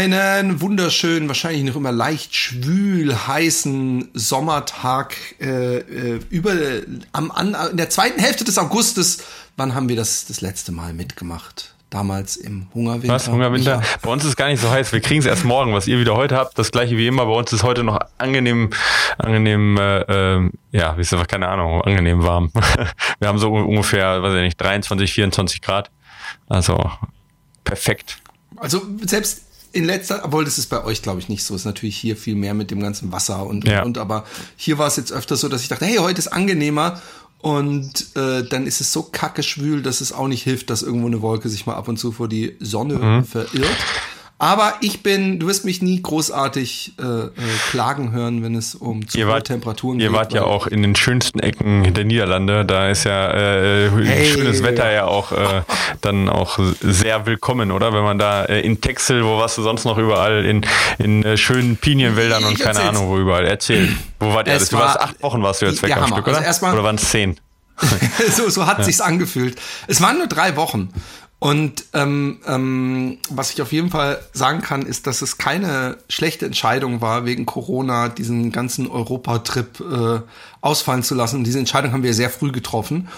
Einen wunderschönen, wahrscheinlich noch immer leicht schwül heißen Sommertag äh, äh, über am an, in der zweiten Hälfte des Augustes. Wann haben wir das das letzte Mal mitgemacht? Damals im Hungerwinter. Was? Hungerwinter? Ja. Bei uns ist es gar nicht so heiß. Wir kriegen es erst morgen, was ihr wieder heute habt. Das gleiche wie immer. Bei uns ist heute noch angenehm, angenehm, äh, äh, ja, wie ist das, keine Ahnung, angenehm warm. wir haben so ungefähr, weiß ich nicht, 23, 24 Grad. Also perfekt. Also selbst in letzter, obwohl das ist bei euch, glaube ich, nicht so. Ist natürlich hier viel mehr mit dem ganzen Wasser und, ja. und, aber hier war es jetzt öfter so, dass ich dachte, hey, heute ist angenehmer und äh, dann ist es so kacke schwül, dass es auch nicht hilft, dass irgendwo eine Wolke sich mal ab und zu vor die Sonne mhm. verirrt. Aber ich bin, du wirst mich nie großartig äh, äh, klagen hören, wenn es um zu hohe Temperaturen geht. Ihr wart ja auch in den schönsten Ecken der Niederlande. Da ist ja äh, hey. schönes Wetter ja auch äh, dann auch sehr willkommen, oder? Wenn man da äh, in Texel, wo warst du sonst noch überall, in, in äh, schönen Pinienwäldern und keine Ahnung wo überall. Erzähl. Wo wart ihr? Du warst acht Wochen warst du jetzt weg am Stück, oder? Also oder waren es zehn? so, so hat ja. sich's angefühlt. Es waren nur drei Wochen. Und ähm, ähm, was ich auf jeden Fall sagen kann, ist, dass es keine schlechte Entscheidung war, wegen Corona diesen ganzen Europatrip äh, ausfallen zu lassen. diese Entscheidung haben wir sehr früh getroffen.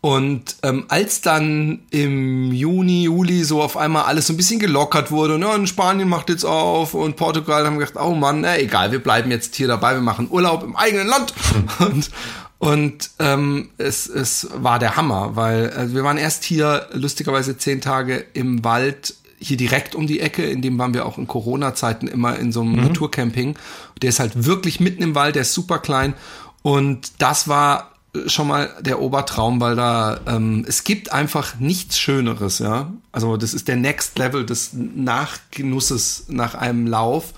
Und ähm, als dann im Juni, Juli so auf einmal alles so ein bisschen gelockert wurde, und, ja, Spanien macht jetzt auf und Portugal haben gedacht, oh Mann, na, egal, wir bleiben jetzt hier dabei, wir machen Urlaub im eigenen Land. Und, und ähm, es, es war der Hammer, weil also wir waren erst hier lustigerweise zehn Tage im Wald hier direkt um die Ecke, in dem waren wir auch in Corona-Zeiten immer in so einem mhm. Naturcamping. Der ist halt wirklich mitten im Wald, der ist super klein. Und das war schon mal der Obertraum, weil da ähm, es gibt einfach nichts Schöneres, ja. Also das ist der Next Level des Nachgenusses nach einem Lauf,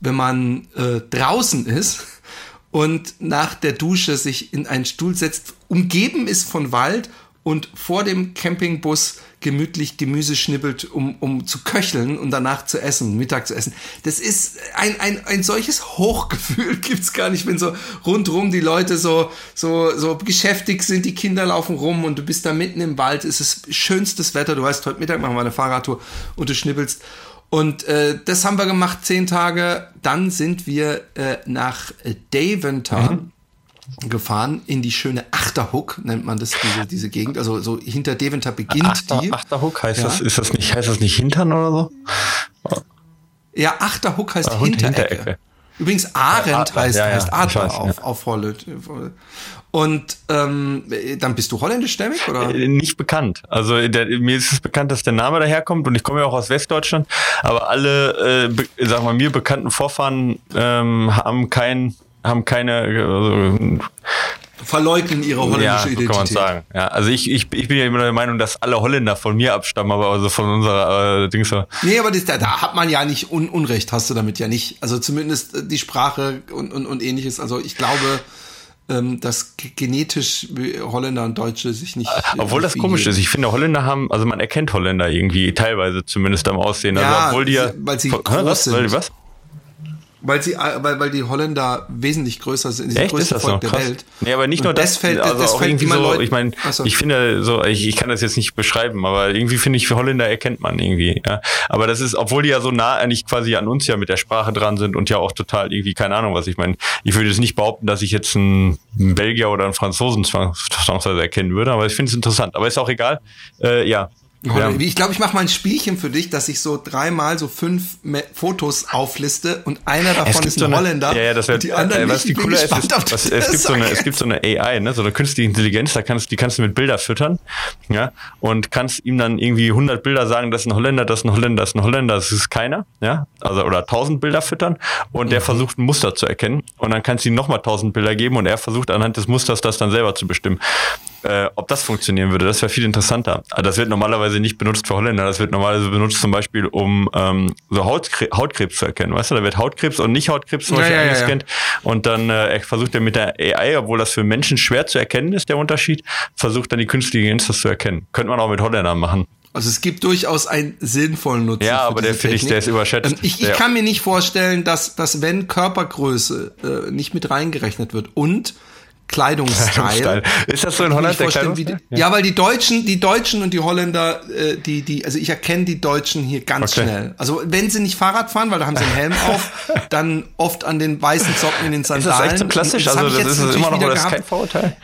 wenn man äh, draußen ist und nach der Dusche sich in einen Stuhl setzt, umgeben ist von Wald und vor dem Campingbus gemütlich Gemüse schnippelt, um, um zu köcheln und danach zu essen, Mittag zu essen. Das ist ein, ein, ein solches Hochgefühl gibt's gar nicht, wenn so rundrum die Leute so, so, so geschäftig sind, die Kinder laufen rum und du bist da mitten im Wald, es ist schönstes Wetter, du weißt, heute Mittag machen wir eine Fahrradtour und du schnippelst und äh, das haben wir gemacht, zehn Tage. Dann sind wir äh, nach Daventry mhm. gefahren, in die schöne Achterhook, nennt man das, diese, diese Gegend. Also so hinter Daventry beginnt Achter, die. Achterhook heißt ja. das, ist das nicht, heißt das nicht Hintern oder so? Ja, Achterhook heißt ah, Hinterecke. Hinterecke. Übrigens Arendt heißt, ja, ja, heißt Adler weiß, auf, auf Holländisch. Und ähm, dann bist du holländischstämmig oder? Äh, nicht bekannt. Also der, mir ist es bekannt, dass der Name daherkommt und ich komme ja auch aus Westdeutschland. Aber alle, äh, be, sag mal, mir bekannten Vorfahren ähm, haben kein, haben keine also, verleugnen ihre holländische ja, so Identität. kann man sagen. Ja, also ich, ich, ich bin ja immer der Meinung, dass alle Holländer von mir abstammen, aber also von unserer äh, Dings. Nee, aber das, da, da hat man ja nicht un, Unrecht, hast du damit ja nicht. Also zumindest äh, die Sprache und, und, und ähnliches. Also ich glaube, dass genetisch Holländer und Deutsche sich nicht. Obwohl das komisch ist. Ich finde, Holländer haben, also man erkennt Holländer irgendwie teilweise zumindest am Aussehen. Also ja, obwohl die ja. Weil sie groß was? sind. Was? Weil sie, weil, weil die Holländer wesentlich größer sind, die größte Volk der Welt. Nee, aber nicht nur das, das fällt, also das fällt irgendwie so, Leute, ich meine, so. ich finde so, ich, ich kann das jetzt nicht beschreiben, aber irgendwie finde ich, für Holländer erkennt man irgendwie, ja. Aber das ist, obwohl die ja so nah eigentlich quasi an uns ja mit der Sprache dran sind und ja auch total irgendwie, keine Ahnung was, ich meine, ich würde jetzt nicht behaupten, dass ich jetzt einen, einen Belgier oder einen Franzosen zwangsweise erkennen würde, aber ich finde es interessant. Aber ist auch egal. Äh, ja, ja. Ich glaube, ich mache mal ein Spielchen für dich, dass ich so dreimal so fünf Fotos aufliste und einer davon ist ein so eine, Holländer. Ja, ja, das wäre die anderen äh, was nicht. die coole ist, ist was, es gibt so eine es gibt so eine AI, ne, so eine künstliche Intelligenz, da kannst die kannst du mit Bilder füttern, ja, und kannst ihm dann irgendwie 100 Bilder sagen, das ist ein Holländer, das ist ein Holländer, das ist ein Holländer, das ist keiner, ja, also oder 1000 Bilder füttern und der mhm. versucht ein Muster zu erkennen und dann kannst du ihm nochmal 1000 Bilder geben und er versucht anhand des Musters das dann selber zu bestimmen. Äh, ob das funktionieren würde, das wäre viel interessanter. Also das wird normalerweise nicht benutzt für Holländer, das wird normalerweise benutzt zum Beispiel, um ähm, so Hautkre Hautkrebs zu erkennen. Weißt du, da wird Hautkrebs und nicht Hautkrebs zum Beispiel ja, ja, eingescannt. Ja. Und dann äh, versucht er mit der AI, obwohl das für Menschen schwer zu erkennen ist, der Unterschied, versucht dann die künstliche das zu erkennen. Könnte man auch mit Holländern machen. Also es gibt durchaus einen sinnvollen Nutzen. Ja, aber der finde ich, der ist überschätzt. Ähm, ich, ich kann mir nicht vorstellen, dass, dass wenn Körpergröße äh, nicht mit reingerechnet wird und Kleidungsstyle. Ist das so in Holland der Kleidungsstil? Ja. ja, weil die Deutschen, die Deutschen und die Holländer, äh, die, die, also ich erkenne die Deutschen hier ganz okay. schnell. Also wenn sie nicht Fahrrad fahren, weil da haben sie einen Helm auf, dann oft an den weißen Socken in den Sandalen. Ist das echt so klassisch? Das also das ist immer noch, das ist kein Vorurteil?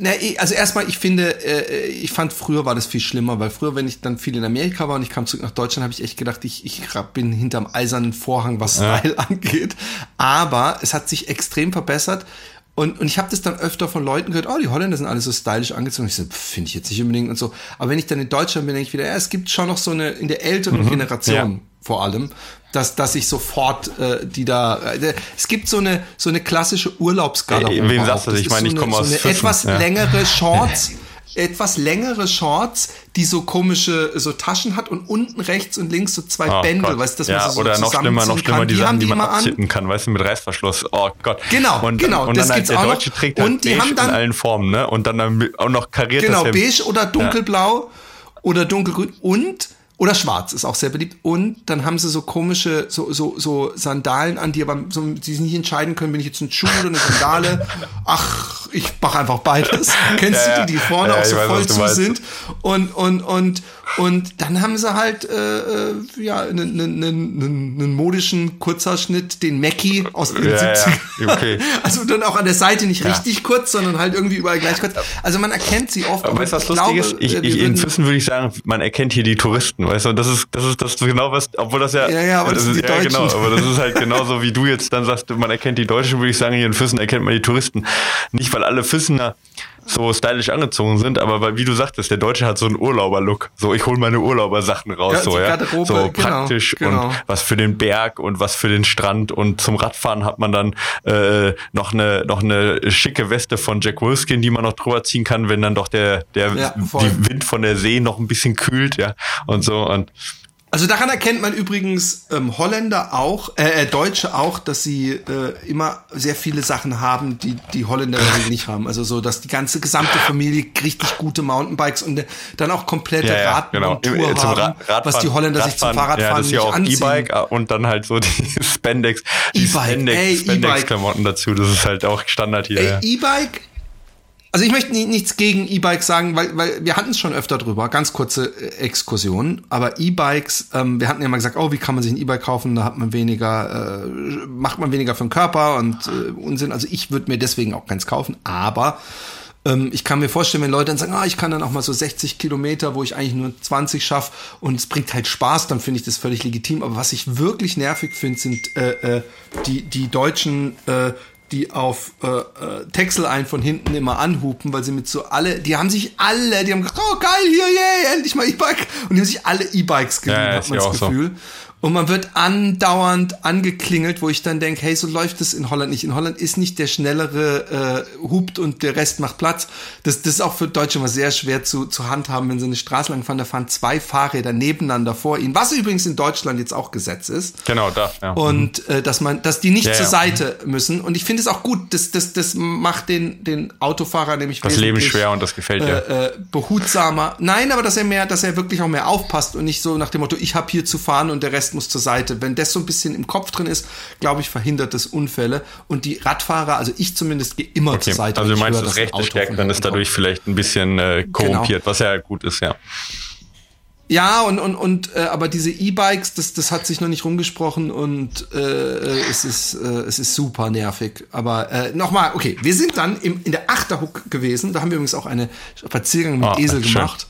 na, also erstmal, ich finde, äh, ich fand früher war das viel schlimmer, weil früher, wenn ich dann viel in Amerika war und ich kam zurück nach Deutschland, habe ich echt gedacht, ich, ich bin hinterm eisernen Vorhang, was Style ja. angeht. Aber es hat sich extrem verbessert. Und, und ich habe das dann öfter von Leuten gehört, oh, die Holländer sind alle so stylisch angezogen. Ich so, finde ich jetzt nicht unbedingt und so. Aber wenn ich dann in Deutschland bin, denke ich wieder, ja, es gibt schon noch so eine, in der älteren mhm, Generation ja. vor allem, dass, dass ich sofort äh, die da. Äh, es gibt so eine so eine klassische Urlaubsgarderobe. Wem sagst du das? Ich meine, so ich komme aus so eine Füssen, etwas ja. längere Shorts. etwas längere Shorts, die so komische so Taschen hat und unten rechts und links so zwei oh Bändel, weißt du, das ja, man so oder noch schlimmer, noch schlimmer, die, die Sachen, die, die man abzippen kann, weißt du, mit Reißverschluss. Oh Gott. Genau, und genau. Und das dann halt, der Deutsche trägt halt und die haben dann, in allen Formen, ne? Und dann auch noch kariert Genau, beige oder dunkelblau ja. oder dunkelgrün und oder schwarz ist auch sehr beliebt. Und dann haben sie so komische, so, so, so Sandalen an, die aber so, die sich nicht entscheiden können, bin ich jetzt ein Schuh oder eine Sandale. Ach, ich mach einfach beides. Kennst ja, du die, die vorne ja, auch so weiß, voll zu sind? Und, und, und, und dann haben sie halt äh, äh ja einen, einen, einen, modischen Kurzhaarschnitt, den Mackie aus den ja, 70 ja. Okay. Also dann auch an der Seite nicht ja. richtig kurz, sondern halt irgendwie überall gleich kurz. Also man erkennt sie oft. Aber weißt du, was lustig ist? Ich, äh, ich, in Füssen würde ich sagen, man erkennt hier die Touristen, weißt du? Und das ist, das ist das genau was, obwohl das ja. Ja, ja, aber das, das ist, ja, genau, aber das ist halt genauso wie du jetzt dann sagst, man erkennt die Deutschen, würde ich sagen, hier in Füssen erkennt man die Touristen. Nicht, weil alle Füssener so stylisch angezogen sind, aber weil, wie du sagtest, der Deutsche hat so einen Urlauber-Look. So, ich hole meine Urlaubersachen raus, ja, so, ja. so genau, praktisch genau. und was für den Berg und was für den Strand und zum Radfahren hat man dann äh, noch eine noch eine schicke Weste von Jack Wolfskin, die man noch drüber ziehen kann, wenn dann doch der der ja, die Wind von der See noch ein bisschen kühlt, ja und so und also daran erkennt man übrigens ähm, Holländer auch, äh, äh, Deutsche auch, dass sie äh, immer sehr viele Sachen haben, die die Holländer nicht haben. Also so, dass die ganze gesamte Familie richtig gute Mountainbikes und dann auch komplette ja, ja, Radmontur genau. haben, Radfahren, was die Holländer sich zum Fahrradfahren ja, das ist ja auch E-Bike äh, und dann halt so die Spandex, die Spandex, Spandex Klamotten dazu. Das ist halt auch Standard hier. E-Bike also ich möchte nichts gegen E-Bikes sagen, weil, weil wir hatten es schon öfter drüber, ganz kurze äh, Exkursion. Aber E-Bikes, ähm, wir hatten ja mal gesagt, oh, wie kann man sich ein E-Bike kaufen? Da hat man weniger, äh, macht man weniger für den Körper und äh, Unsinn. Also ich würde mir deswegen auch keins kaufen. Aber ähm, ich kann mir vorstellen, wenn Leute dann sagen, ah, ich kann dann auch mal so 60 Kilometer, wo ich eigentlich nur 20 schaffe und es bringt halt Spaß, dann finde ich das völlig legitim. Aber was ich wirklich nervig finde, sind äh, äh, die, die deutschen äh, die auf äh, äh, Texel ein von hinten immer anhupen, weil sie mit so alle, die haben sich alle, die haben gesagt, oh geil, hier, yeah, endlich mal E-Bike. Und die haben sich alle E-Bikes geliehen, ja, hat man das Gefühl. So. Und man wird andauernd angeklingelt, wo ich dann denke, hey, so läuft es in Holland nicht. In Holland ist nicht der schnellere äh, hupt und der Rest macht Platz. Das, das ist auch für Deutsche immer sehr schwer zu, zu handhaben, wenn sie eine Straße lang fahren. Da fahren zwei Fahrräder nebeneinander vor ihnen, was übrigens in Deutschland jetzt auch Gesetz ist. Genau, da. Ja. Und äh, dass man, dass die nicht ja, zur ja. Seite müssen. Und ich finde es auch gut. Das, das, das macht den, den Autofahrer nämlich das Leben schwer und das gefällt dir. Äh, äh, behutsamer. Nein, aber dass er mehr, dass er wirklich auch mehr aufpasst und nicht so nach dem Motto, ich habe hier zu fahren und der Rest Rest muss zur Seite. Wenn das so ein bisschen im Kopf drin ist, glaube ich, verhindert das Unfälle. Und die Radfahrer, also ich zumindest, gehe immer okay. zur Seite. Also du meinst, das rechte Stärke dann ist dadurch vielleicht ein bisschen äh, korrumpiert, genau. was ja gut ist, ja. Ja, und, und, und äh, aber diese E-Bikes, das, das hat sich noch nicht rumgesprochen und äh, es, ist, äh, es ist super nervig. Aber äh, nochmal, okay, wir sind dann im, in der Achterhook gewesen. Da haben wir übrigens auch eine Spaziergang mit oh, Esel gemacht.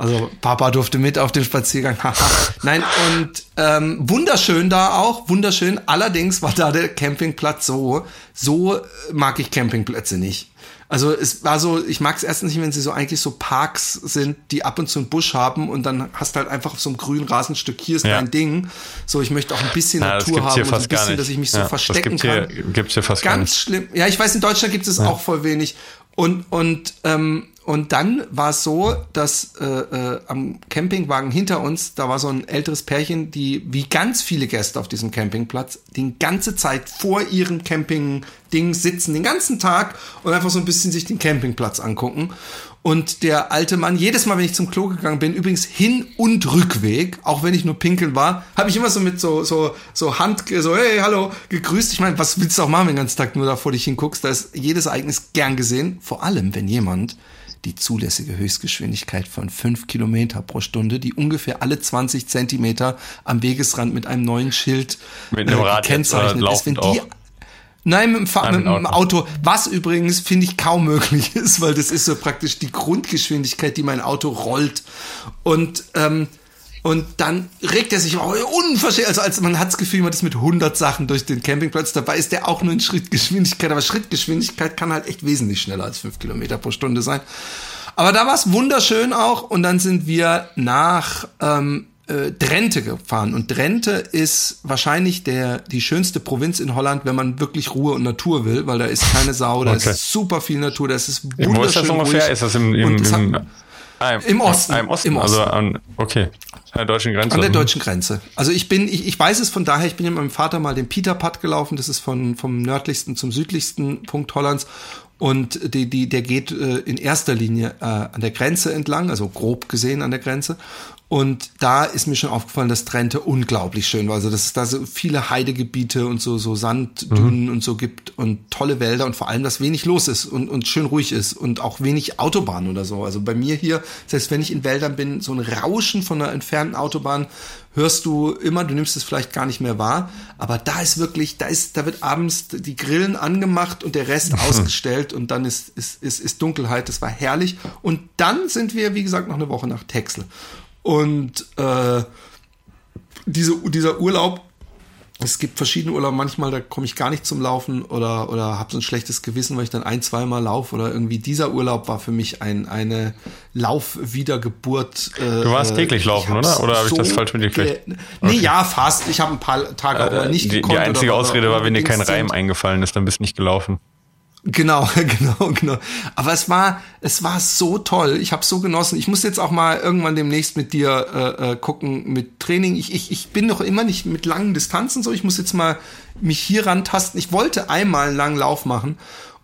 Also Papa durfte mit auf den Spaziergang. Nein, und ähm, wunderschön da auch, wunderschön. Allerdings war da der Campingplatz so, so mag ich Campingplätze nicht. Also es war so, ich mag es erstens nicht, wenn sie so eigentlich so Parks sind, die ab und zu einen Busch haben und dann hast du halt einfach auf so einem grünen Rasenstück, hier ist ja. dein Ding. So, ich möchte auch ein bisschen ja, Natur haben und ein bisschen, dass ich mich so ja, verstecken das gibt's kann. Hier, gibt's hier fast Ganz schlimm. Ja, ich weiß, in Deutschland gibt es auch voll wenig. Und, und, ähm, und dann war es so, dass äh, äh, am Campingwagen hinter uns, da war so ein älteres Pärchen, die wie ganz viele Gäste auf diesem Campingplatz die ganze Zeit vor ihrem Camping-Ding sitzen, den ganzen Tag und einfach so ein bisschen sich den Campingplatz angucken. Und der alte Mann, jedes Mal, wenn ich zum Klo gegangen bin, übrigens Hin- und Rückweg, auch wenn ich nur pinkeln war, habe ich immer so mit so, so, so Hand, so, hey, hallo, gegrüßt. Ich meine, was willst du auch machen, wenn du den ganzen Tag nur da vor dich hinguckst? Da ist jedes Ereignis gern gesehen. Vor allem, wenn jemand die zulässige Höchstgeschwindigkeit von fünf Kilometer pro Stunde, die ungefähr alle 20 Zentimeter am Wegesrand mit einem neuen Schild mit einem Rad gekennzeichnet ist. Wenn die. Nein, mit dem, Fahr mit dem Auto. Was übrigens, finde ich, kaum möglich ist, weil das ist so praktisch die Grundgeschwindigkeit, die mein Auto rollt. Und, ähm, und dann regt er sich oh, unverschämt, also als man hat das Gefühl, man ist mit 100 Sachen durch den Campingplatz. Dabei ist der auch nur in Schrittgeschwindigkeit, aber Schrittgeschwindigkeit kann halt echt wesentlich schneller als 5 Kilometer pro Stunde sein. Aber da war es wunderschön auch und dann sind wir nach ähm, äh, Drenthe gefahren. Und Drenthe ist wahrscheinlich der, die schönste Provinz in Holland, wenn man wirklich Ruhe und Natur will, weil da ist keine Sau, da okay. ist super viel Natur, da ist es wunderschön Wo ist das ungefähr? Ruhig. Ist das im, im, im, im, im Osten? Im Osten, Im Osten. also an, okay. An der deutschen Grenze. An der deutschen Grenze. Also ich bin, ich, ich weiß es von daher, ich bin ja mit meinem Vater mal den Peter Putt gelaufen, das ist von, vom nördlichsten zum südlichsten Punkt Hollands. Und die, die, der geht äh, in erster Linie äh, an der Grenze entlang, also grob gesehen an der Grenze. Und da ist mir schon aufgefallen, dass Trente unglaublich schön war. Also, dass es da so viele Heidegebiete und so, so Sanddünen mhm. und so gibt und tolle Wälder und vor allem, dass wenig los ist und, und schön ruhig ist und auch wenig Autobahn oder so. Also bei mir hier, selbst wenn ich in Wäldern bin, so ein Rauschen von einer entfernten Autobahn hörst du immer, du nimmst es vielleicht gar nicht mehr wahr, aber da ist wirklich, da ist, da wird abends die Grillen angemacht und der Rest ausgestellt und dann ist, ist, ist, ist Dunkelheit. Das war herrlich. Und dann sind wir, wie gesagt, noch eine Woche nach Texel. Und äh, diese, dieser Urlaub, es gibt verschiedene Urlaube, manchmal da komme ich gar nicht zum Laufen oder, oder habe so ein schlechtes Gewissen, weil ich dann ein, zweimal laufe oder irgendwie dieser Urlaub war für mich ein, eine Laufwiedergeburt. Äh, du warst täglich laufen, oder? Oder habe so ich das falsch mitgekriegt? Nee, okay. ja, fast. Ich habe ein paar Tage auch äh, nicht die, gekonnt. Die einzige Ausrede war, wenn dir kein Reim eingefallen ist, dann bist du nicht gelaufen. Genau, genau, genau. Aber es war, es war so toll. Ich habe so genossen. Ich muss jetzt auch mal irgendwann demnächst mit dir äh, äh, gucken mit Training. Ich, ich, ich bin noch immer nicht mit langen Distanzen so. Ich muss jetzt mal mich hier rantasten. Ich wollte einmal einen langen Lauf machen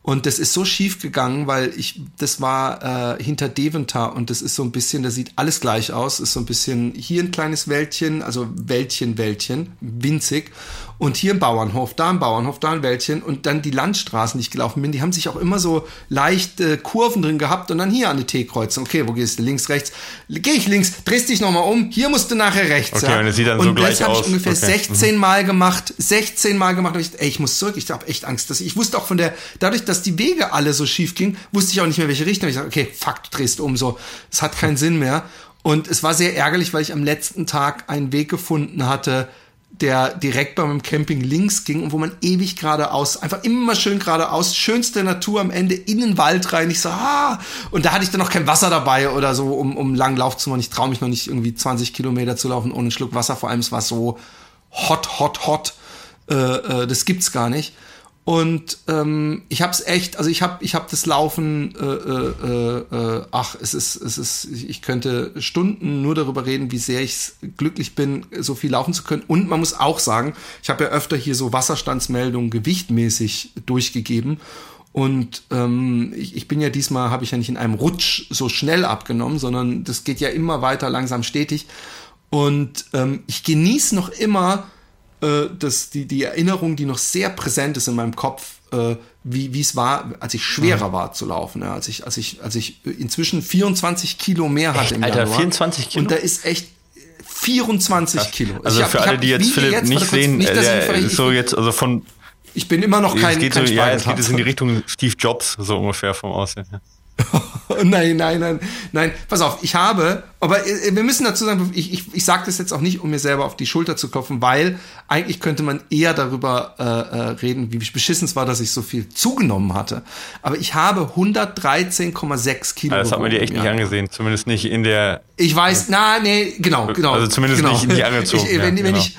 und das ist so schief gegangen, weil ich, das war äh, hinter Deventer und das ist so ein bisschen, da sieht alles gleich aus, ist so ein bisschen hier ein kleines Wäldchen, also Wäldchen, Wäldchen, winzig. Und hier ein Bauernhof, da ein Bauernhof, da ein Wäldchen und dann die Landstraßen, die ich gelaufen bin, die haben sich auch immer so leicht äh, Kurven drin gehabt und dann hier an die T-Kreuzung. Okay, wo gehst du? Links, rechts. Geh ich links, drehst dich nochmal um, hier musst du nachher rechts. Okay, ja. und es sieht dann und so gleich aus. das habe ich ungefähr okay. 16 mhm. Mal gemacht, 16 Mal gemacht. Und ich, ey, ich muss zurück, ich habe echt Angst. Dass ich, ich wusste auch von der, dadurch, dass die Wege alle so schief gingen, wusste ich auch nicht mehr, welche Richtung. Ich sage, okay, fuck, du drehst um so. Es hat keinen Sinn mehr. Und es war sehr ärgerlich, weil ich am letzten Tag einen Weg gefunden hatte, der direkt beim Camping links ging und wo man ewig geradeaus, einfach immer schön geradeaus, schönste Natur am Ende in den Wald rein. Ich so, ah, und da hatte ich dann noch kein Wasser dabei oder so, um, um langen Lauf zu machen. Ich traue mich noch nicht irgendwie 20 Kilometer zu laufen ohne einen Schluck Wasser. Vor allem, es war so hot, hot, hot. Äh, äh, das gibt's gar nicht. Und ähm, ich habe es echt, also ich habe ich hab das Laufen, äh, äh, äh, ach, es ist, es ist, ich könnte Stunden nur darüber reden, wie sehr ich glücklich bin, so viel laufen zu können. Und man muss auch sagen, ich habe ja öfter hier so Wasserstandsmeldungen gewichtmäßig durchgegeben. Und ähm, ich, ich bin ja diesmal, habe ich ja nicht in einem Rutsch so schnell abgenommen, sondern das geht ja immer weiter, langsam stetig. Und ähm, ich genieße noch immer äh, das, die, die Erinnerung, die noch sehr präsent ist in meinem Kopf, äh, wie es war, als ich schwerer mhm. war zu laufen. Ja, als ich als ich als ich inzwischen 24 Kilo mehr hatte echt, im Alter, Januar. 24 Kilo. Und da ist echt 24 Kilo. Also hab, für alle, die jetzt Philipp jetzt, nicht sehen, nicht, äh, so jetzt also von ich bin immer noch kein, es geht kein so, Ja, es geht es in die Richtung Steve Jobs so ungefähr vom Aussehen. Ja. nein, nein, nein, nein. Pass auf, ich habe, aber äh, wir müssen dazu sagen, ich, ich, ich sage das jetzt auch nicht, um mir selber auf die Schulter zu klopfen, weil eigentlich könnte man eher darüber äh, äh, reden, wie beschissen es war, dass ich so viel zugenommen hatte. Aber ich habe 113,6 Kilo. Das hat man dir echt nicht angesehen, zumindest nicht in der. Ich weiß, na, nee, genau, genau. Also zumindest genau. nicht, nicht angezogen. Ich, wenn, ja, wenn genau. ich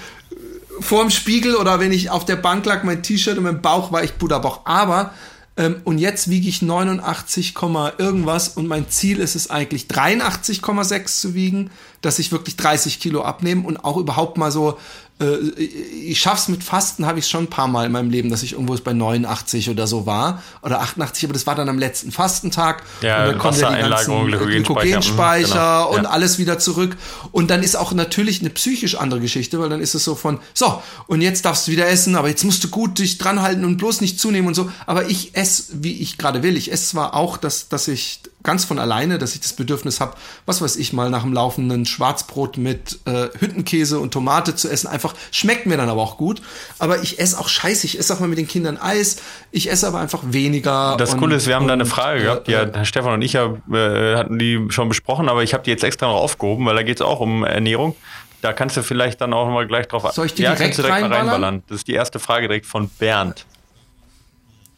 vorm Spiegel oder wenn ich auf der Bank lag, mein T-Shirt und mein Bauch war ich Butterbauch. Aber Ähm, und jetzt wiege ich 89, irgendwas und mein Ziel ist es eigentlich 83,6 zu wiegen, dass ich wirklich 30 Kilo abnehme und auch überhaupt mal so ich schaff's mit Fasten, habe ich schon ein paar Mal in meinem Leben, dass ich irgendwo bei 89 oder so war oder 88, aber das war dann am letzten Fastentag ja, und dann kommen ja die ganzen Glykogenspeicher genau. und ja. alles wieder zurück und dann ist auch natürlich eine psychisch andere Geschichte, weil dann ist es so von so und jetzt darfst du wieder essen, aber jetzt musst du gut dich dran halten und bloß nicht zunehmen und so, aber ich esse, wie ich gerade will. Ich esse zwar auch, dass dass ich ganz von alleine, dass ich das Bedürfnis habe, was weiß ich mal, nach dem laufenden Schwarzbrot mit äh, Hüttenkäse und Tomate zu essen. Einfach schmeckt mir dann aber auch gut. Aber ich esse auch scheiße. Ich esse auch mal mit den Kindern Eis. Ich esse aber einfach weniger. Das und, Coole ist, wir haben und, da eine Frage äh, gehabt. Ja, Herr Stefan und ich ja, äh, hatten die schon besprochen, aber ich habe die jetzt extra noch aufgehoben, weil da geht es auch um Ernährung. Da kannst du vielleicht dann auch mal gleich drauf Soll ich die ja, direkt, direkt reinballern? reinballern? Das ist die erste Frage direkt von Bernd.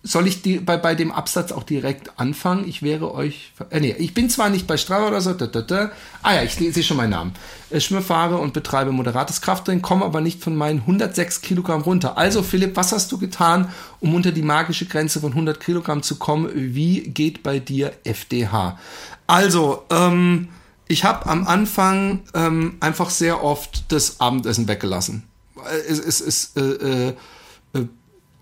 Soll ich die, bei, bei dem Absatz auch direkt anfangen? Ich wäre euch. Äh, nee, ich bin zwar nicht bei Strava oder so. Da, da, da. Ah ja, ich sehe schon meinen Namen. Ich äh, fahre und betreibe moderates Krafttraining, komme aber nicht von meinen 106 Kilogramm runter. Also Philipp, was hast du getan, um unter die magische Grenze von 100 Kilogramm zu kommen? Wie geht bei dir FDH? Also, ähm, ich habe am Anfang ähm, einfach sehr oft das Abendessen weggelassen. Äh, es ist, äh, äh,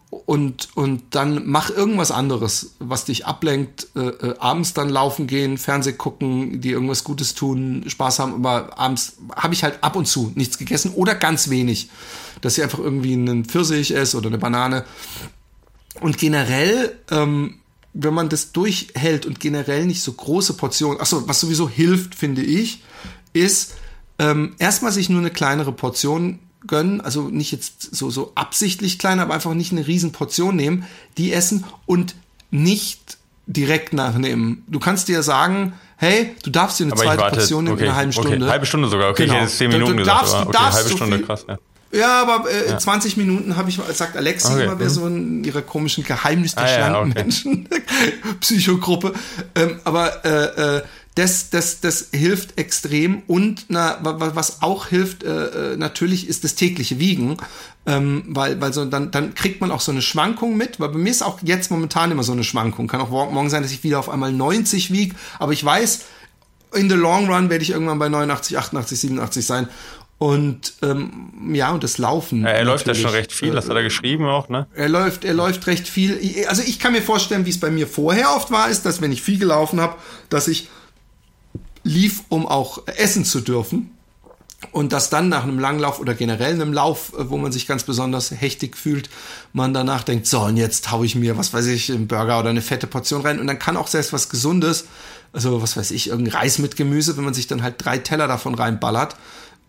und, und dann mach irgendwas anderes, was dich ablenkt. Äh, äh, abends dann laufen gehen, Fernseh gucken, dir irgendwas Gutes tun, Spaß haben. Aber abends habe ich halt ab und zu nichts gegessen oder ganz wenig. Dass ich einfach irgendwie einen Pfirsich esse oder eine Banane. Und generell, ähm, wenn man das durchhält und generell nicht so große Portionen, achso, was sowieso hilft, finde ich, ist ähm, erstmal sich nur eine kleinere Portion gönnen, also nicht jetzt so, so absichtlich klein, aber einfach nicht eine riesen Portion nehmen, die essen und nicht direkt nachnehmen. Du kannst dir sagen, hey, du darfst dir eine aber zweite warte, Portion nehmen okay, in einer halben Stunde. Okay, halbe Stunde sogar, okay, genau. ich hätte zehn Minuten du, du darfst, gesagt, okay, halbe Stunde, so krass, ja. Ja, aber äh, ja. 20 Minuten habe ich, sagt Alexi okay. immer, wer mhm. so in ihrer komischen Geheimnis der ah, ja, okay. Menschen Psychogruppe. Ähm, aber äh, äh, das, das, das hilft extrem und na, was auch hilft äh, äh, natürlich ist das tägliche Wiegen, ähm, weil, weil so dann, dann kriegt man auch so eine Schwankung mit, weil bei mir ist auch jetzt momentan immer so eine Schwankung. Kann auch morgen sein, dass ich wieder auf einmal 90 wiege, aber ich weiß, in the long run werde ich irgendwann bei 89, 88, 87 sein. Und ähm, ja, und das Laufen. Ja, er läuft ja schon recht viel, das hat er geschrieben auch, ne? Er läuft, er läuft recht viel. Also ich kann mir vorstellen, wie es bei mir vorher oft war, ist, dass wenn ich viel gelaufen habe, dass ich lief, um auch essen zu dürfen. Und dass dann nach einem Langlauf oder generell einem Lauf, äh, wo man sich ganz besonders hechtig fühlt, man danach denkt, so, und jetzt hau ich mir, was weiß ich, einen Burger oder eine fette Portion rein. Und dann kann auch selbst was Gesundes, also was weiß ich, irgendein Reis mit Gemüse, wenn man sich dann halt drei Teller davon reinballert,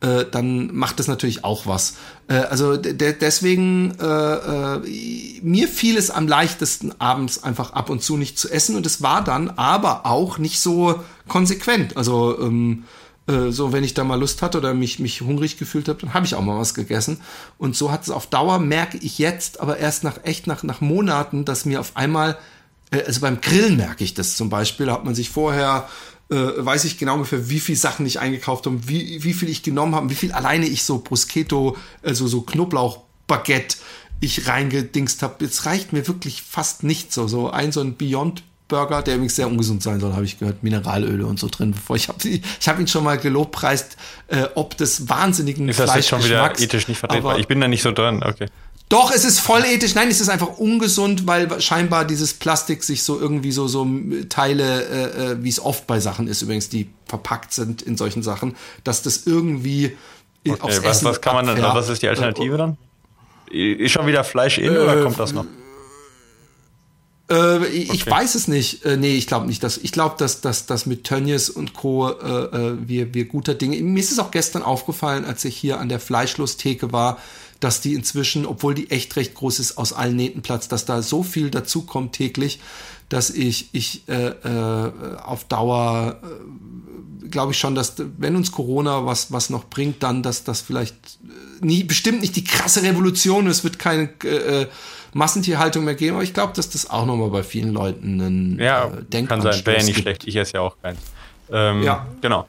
äh, dann macht das natürlich auch was. Äh, also de deswegen, äh, äh, mir fiel es am leichtesten, abends einfach ab und zu nicht zu essen und es war dann aber auch nicht so konsequent. Also ähm, äh, so, wenn ich da mal Lust hatte oder mich, mich hungrig gefühlt habe, dann habe ich auch mal was gegessen. Und so hat es auf Dauer, merke ich jetzt, aber erst nach echt nach, nach Monaten, dass mir auf einmal, äh, also beim Grillen merke ich das zum Beispiel, hat man sich vorher äh, weiß ich genau ungefähr, wie viel Sachen ich eingekauft habe, wie, wie viel ich genommen habe, wie viel alleine ich so Bruschetto, also so Knoblauchbaguette ich reingedingst habe. Jetzt reicht mir wirklich fast nichts. So, so ein so ein Beyond Burger, der übrigens sehr ungesund sein soll, habe ich gehört, Mineralöle und so drin. Bevor ich habe ich habe ihn schon mal gelobpreist, äh, ob des wahnsinnigen Ist das jetzt schon wieder ethisch nicht vertretbar? Ich bin da nicht so dran. Okay. Doch, es ist voll ethisch. Nein, es ist einfach ungesund, weil scheinbar dieses Plastik sich so irgendwie so so Teile, äh, äh, wie es oft bei Sachen ist, übrigens, die verpackt sind in solchen Sachen, dass das irgendwie okay, aufs was, Essen was kann man dann, was ist die Alternative dann? Ist schon wieder Fleisch in äh, oder kommt das noch? Äh, ich okay. weiß es nicht. Äh, nee, ich glaube nicht. Dass, ich glaube, dass, dass, dass mit Tönnies und Co. Äh, äh, wir, wir guter Dinge. Mir ist es auch gestern aufgefallen, als ich hier an der Fleischlostheke war, dass die inzwischen, obwohl die echt recht groß ist, aus allen Nähten Platz, dass da so viel dazukommt täglich, dass ich, ich äh, äh, auf Dauer äh, glaube ich schon, dass wenn uns Corona was, was noch bringt, dann, dass das vielleicht äh, nie, bestimmt nicht die krasse Revolution, es wird keine äh, äh, Massentierhaltung mehr geben, aber ich glaube, dass das auch nochmal bei vielen Leuten ein ja, äh, Denkanstoß kann sein, wäre ja nicht gibt. schlecht, ich esse ja auch keins. Ähm, ja. Genau.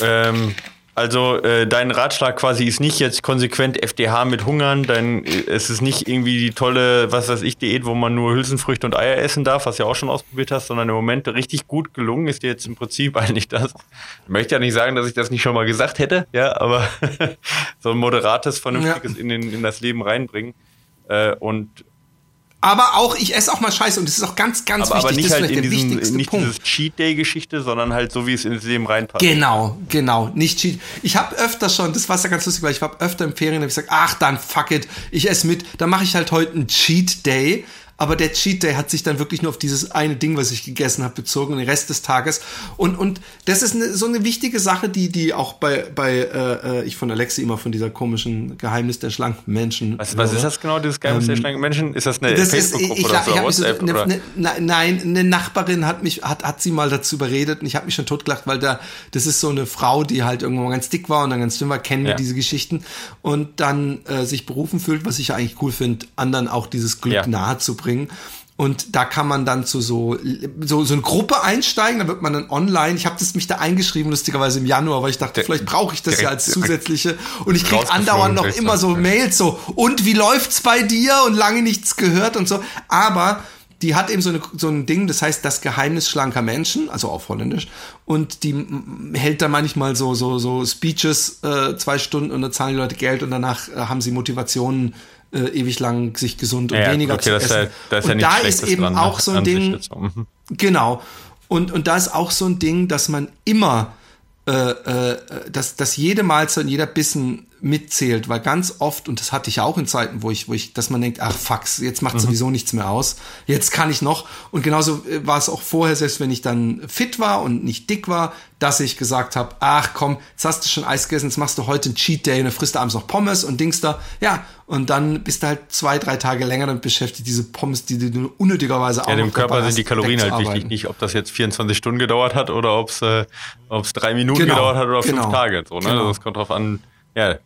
Ähm, Also äh, dein Ratschlag quasi ist nicht jetzt konsequent FDH mit Hungern, dein, äh, es ist nicht irgendwie die tolle, was weiß ich, Diät, wo man nur Hülsenfrüchte und Eier essen darf, was ja auch schon ausprobiert hast, sondern im Moment richtig gut gelungen ist dir jetzt im Prinzip eigentlich das. Ich möchte ja nicht sagen, dass ich das nicht schon mal gesagt hätte, ja, aber so ein moderates, vernünftiges ja. in, den, in das Leben reinbringen. Äh, und aber auch, ich esse auch mal Scheiße und das ist auch ganz, ganz aber, wichtig. Aber nicht das halt in diesem, nicht Punkt. dieses Cheat Day Geschichte, sondern halt so, wie es ins Leben reinpasst. Genau, genau, nicht Cheat. Ich habe öfter schon, das war ja ganz lustig, weil ich habe öfter im Ferien hab ich gesagt, ach dann fuck it, ich esse mit, dann mache ich halt heute einen Cheat Day aber der Cheat Day hat sich dann wirklich nur auf dieses eine Ding, was ich gegessen habe, bezogen, den Rest des Tages. Und, und das ist eine, so eine wichtige Sache, die, die auch bei, bei äh, äh ich von Alexi immer von dieser komischen Geheimnis der schlanken Menschen. Was, was ist das genau, dieses Geheimnis ähm, der schlanken Menschen? Ist das eine Facebook-Gruppe oder so? WhatsApp, so, eine, eine, nein, eine Nachbarin hat mich, hat, hat sie mal dazu überredet und ich habe mich schon totgelacht, weil da, das ist so eine Frau, die halt irgendwann ganz dick war und dann ganz dünn war, kennen ja. wir diese Geschichten und dann äh, sich berufen fühlt, was ich ja eigentlich cool finde, anderen auch dieses Glück ja. nahe zu bringen. Und da kann man dann zu so, so, so eine Gruppe einsteigen, da wird man dann online, ich habe das mich da eingeschrieben, lustigerweise im Januar, weil ich dachte, der, vielleicht brauche ich das ja als zusätzliche. Und ich krieg andauernd noch immer so Mails so, und wie läuft's bei dir? Und lange nichts gehört und so. Aber die hat eben so, eine, so ein Ding, das heißt das Geheimnis schlanker Menschen, also auf Holländisch. Und die hält da manchmal so, so, so Speeches äh, zwei Stunden und dann zahlen die Leute Geld und danach äh, haben sie Motivationen äh, ewig lang sich gesund und ja, weniger okay, zu essen. Ja, da ist und ja da ist eben dran, auch so ein Ding. Mhm. Genau. Und, und da ist auch so ein Ding, dass man immer, äh, äh, dass, dass jede Mahlzeit und jeder Bissen mitzählt, weil ganz oft, und das hatte ich auch in Zeiten, wo ich, wo ich, dass man denkt, ach fuck, jetzt macht mhm. sowieso nichts mehr aus, jetzt kann ich noch. Und genauso äh, war es auch vorher, selbst wenn ich dann fit war und nicht dick war, dass ich gesagt habe, ach komm, jetzt hast du schon Eis gegessen, jetzt machst du heute einen Cheat Day und dann frisst du abends noch Pommes und Dings da. Ja, und dann bist du halt zwei, drei Tage länger damit beschäftigt, diese Pommes, die du unnötigerweise auch Ja, dem Körper sind die Kalorien halt wichtig, nicht ob das jetzt 24 Stunden gedauert hat oder ob es äh, ob's drei Minuten genau, gedauert hat oder genau, fünf Tage. So, ne? Genau. Das kommt drauf an, ja,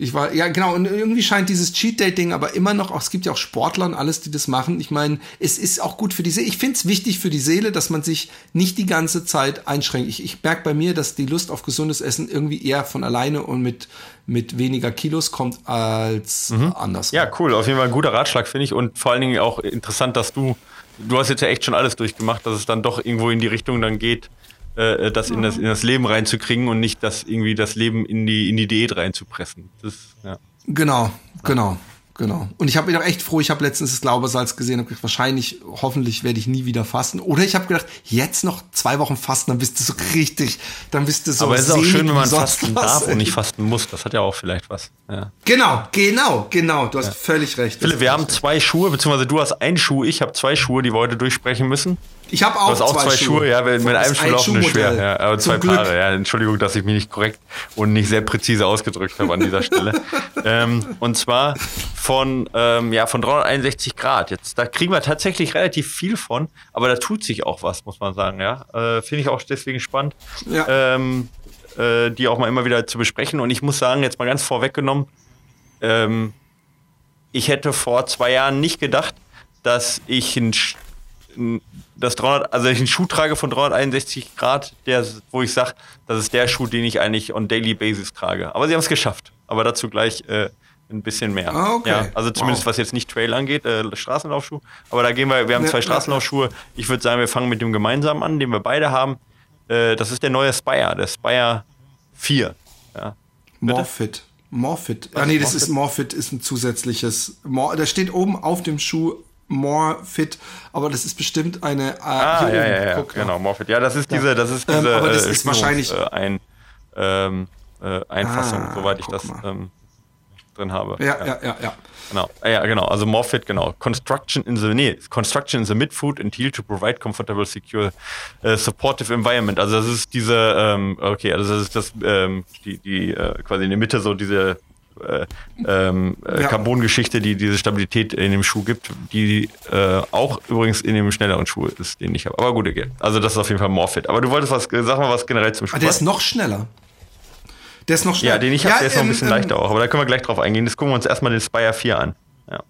ich war, ja genau, und irgendwie scheint dieses Cheat Day-Ding aber immer noch, auch, es gibt ja auch Sportler und alles, die das machen. Ich meine, es ist auch gut für die Seele. Ich finde es wichtig für die Seele, dass man sich nicht die ganze Zeit einschränkt. Ich, ich merke bei mir, dass die Lust auf gesundes Essen irgendwie eher von alleine und mit, mit weniger Kilos kommt als mhm. anders. Ja, cool. Auf jeden Fall ein guter Ratschlag, finde ich. Und vor allen Dingen auch interessant, dass du, du hast jetzt ja echt schon alles durchgemacht, dass es dann doch irgendwo in die Richtung dann geht äh, das, in das in das Leben reinzukriegen und nicht das irgendwie das Leben in die in die Diät reinzupressen. Das, ja. Genau, genau. Genau. Und ich habe mich auch echt froh, ich habe letztens das Glaubersalz gesehen und gedacht, wahrscheinlich, hoffentlich werde ich nie wieder fasten. Oder ich habe gedacht, jetzt noch zwei Wochen fasten, dann bist du so richtig, dann bist du so Aber es ist auch schön, wenn man fasten darf und nicht fasten muss. Das hat ja auch vielleicht was. Ja. Genau, genau, genau. Du hast ja. völlig recht. Philipp, wir haben zwei Schuhe, beziehungsweise du hast einen Schuh, ich habe zwei Schuhe, die wir heute durchsprechen müssen. Ich habe auch, auch zwei, Schuhe. Schuhe. Ja, mit einem Schuh laufen ist schwer. Ja, aber zwei Glück. Paare. Ja, Entschuldigung, dass ich mich nicht korrekt und nicht sehr präzise ausgedrückt habe an dieser Stelle. ähm, und zwar von, ähm, ja, von 361 Grad. Jetzt, da kriegen wir tatsächlich relativ viel von, aber da tut sich auch was, muss man sagen. Ja, äh, finde ich auch deswegen spannend, ja. ähm, äh, die auch mal immer wieder zu besprechen. Und ich muss sagen, jetzt mal ganz vorweggenommen, ähm, ich hätte vor zwei Jahren nicht gedacht, dass ich ein das 300, also ich einen Schuh trage von 361 Grad, der, wo ich sage, das ist der Schuh, den ich eigentlich on daily basis trage. Aber sie haben es geschafft. Aber dazu gleich äh, ein bisschen mehr. Ah, okay. Ja, also zumindest wow. was jetzt nicht Trail angeht, äh, Straßenlaufschuh. Aber da gehen wir, wir haben ja, zwei Straßenlaufschuhe. Ich würde sagen, wir fangen mit dem gemeinsamen an, den wir beide haben. Äh, das ist der neue Spire, der Spire 4. Ja. Morfit. Morfit. Ah nee, das Morfit? ist Morfit ist ein zusätzliches. Mor da steht oben auf dem Schuh More Fit, aber das ist bestimmt eine. Äh, ah, ja, ja, ja, Guck, genau, More Fit. Ja, das ist diese, das ist ähm, diese. Ähm, aber das äh, ist wahrscheinlich äh, ein, ähm, äh, Einfassung, ah, soweit ich das ähm, drin habe. Ja, ja, ja, ja. ja. Genau, ah, ja, genau. Also More Fit, genau. Construction in the, nee, Construction in the Midfoot and Heel to provide comfortable, secure, uh, supportive environment. Also das ist diese, ähm, okay, also das ist das, ähm, die, die, äh, quasi in der Mitte so diese äh, ähm, äh, ja. Carbon-Geschichte, die diese Stabilität in dem Schuh gibt, die äh, auch übrigens in dem schnelleren Schuh ist, den ich habe. Aber gut, okay. Also das ist auf jeden Fall Morfit. Aber du wolltest was, sag mal was generell zum Schuh. Ah, der ist noch schneller. Der ist noch schneller. Ja, den ich habe, ja, der ist noch ein bisschen ähm, leichter auch. Aber da können wir gleich drauf eingehen. Jetzt gucken wir uns erstmal den Spire 4 an. Ja.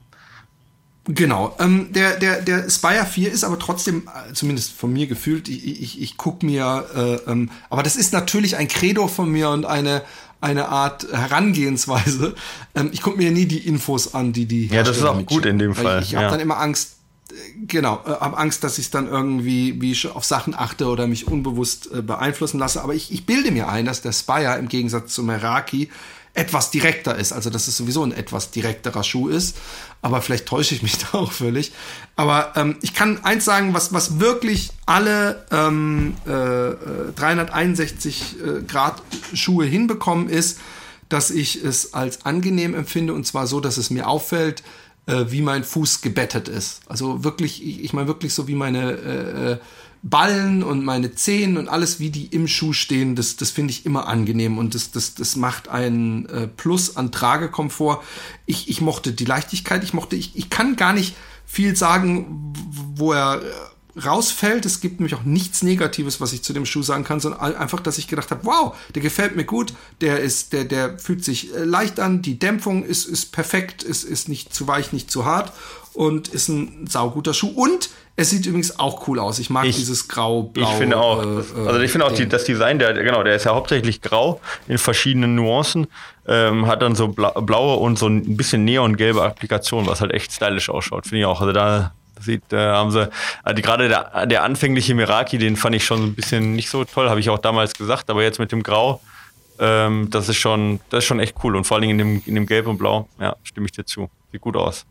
Genau. Ähm, der, der, der Spire 4 ist aber trotzdem, äh, zumindest von mir gefühlt, ich, ich, ich guck mir, äh, ähm, aber das ist natürlich ein Credo von mir und eine, eine Art Herangehensweise. Ähm, ich gucke mir nie die Infos an, die die. Ja, das ist auch gut in dem Fall. Ich, ich habe ja. dann immer Angst, äh, genau, äh, habe Angst, dass ich dann irgendwie wie ich auf Sachen achte oder mich unbewusst äh, beeinflussen lasse. Aber ich, ich bilde mir ein, dass der Spire im Gegensatz zum Meraki etwas direkter ist. Also, dass es sowieso ein etwas direkterer Schuh ist. Aber vielleicht täusche ich mich da auch völlig. Aber ähm, ich kann eins sagen, was, was wirklich alle ähm, äh, 361 äh, Grad Schuhe hinbekommen, ist, dass ich es als angenehm empfinde. Und zwar so, dass es mir auffällt, äh, wie mein Fuß gebettet ist. Also wirklich, ich, ich meine wirklich so wie meine äh, äh Ballen und meine Zehen und alles, wie die im Schuh stehen, das, das finde ich immer angenehm und das, das, das macht einen äh, Plus an Tragekomfort. Ich, ich mochte die Leichtigkeit, ich mochte, ich, ich kann gar nicht viel sagen, wo er äh, rausfällt. Es gibt nämlich auch nichts Negatives, was ich zu dem Schuh sagen kann, sondern einfach, dass ich gedacht habe, wow, der gefällt mir gut, der ist, der, der fühlt sich äh, leicht an, die Dämpfung ist, ist perfekt, ist, ist nicht zu weich, nicht zu hart und ist ein sauguter Schuh. Und es sieht übrigens auch cool aus. Ich mag ich, dieses grau-blau. Ich finde auch, äh, also ich finde auch die, das Design, der, genau, der ist ja hauptsächlich grau in verschiedenen Nuancen, ähm, hat dann so blaue und so ein bisschen neongelbe Applikationen, was halt echt stylisch ausschaut, finde ich auch. Also da sieht, äh, haben sie, also gerade der, der anfängliche Miraki, den fand ich schon ein bisschen nicht so toll, habe ich auch damals gesagt, aber jetzt mit dem Grau, ähm, das ist schon, das ist schon echt cool und vor allen Dingen in dem, in dem Gelb und Blau, ja, stimme ich dir zu. Sieht gut aus.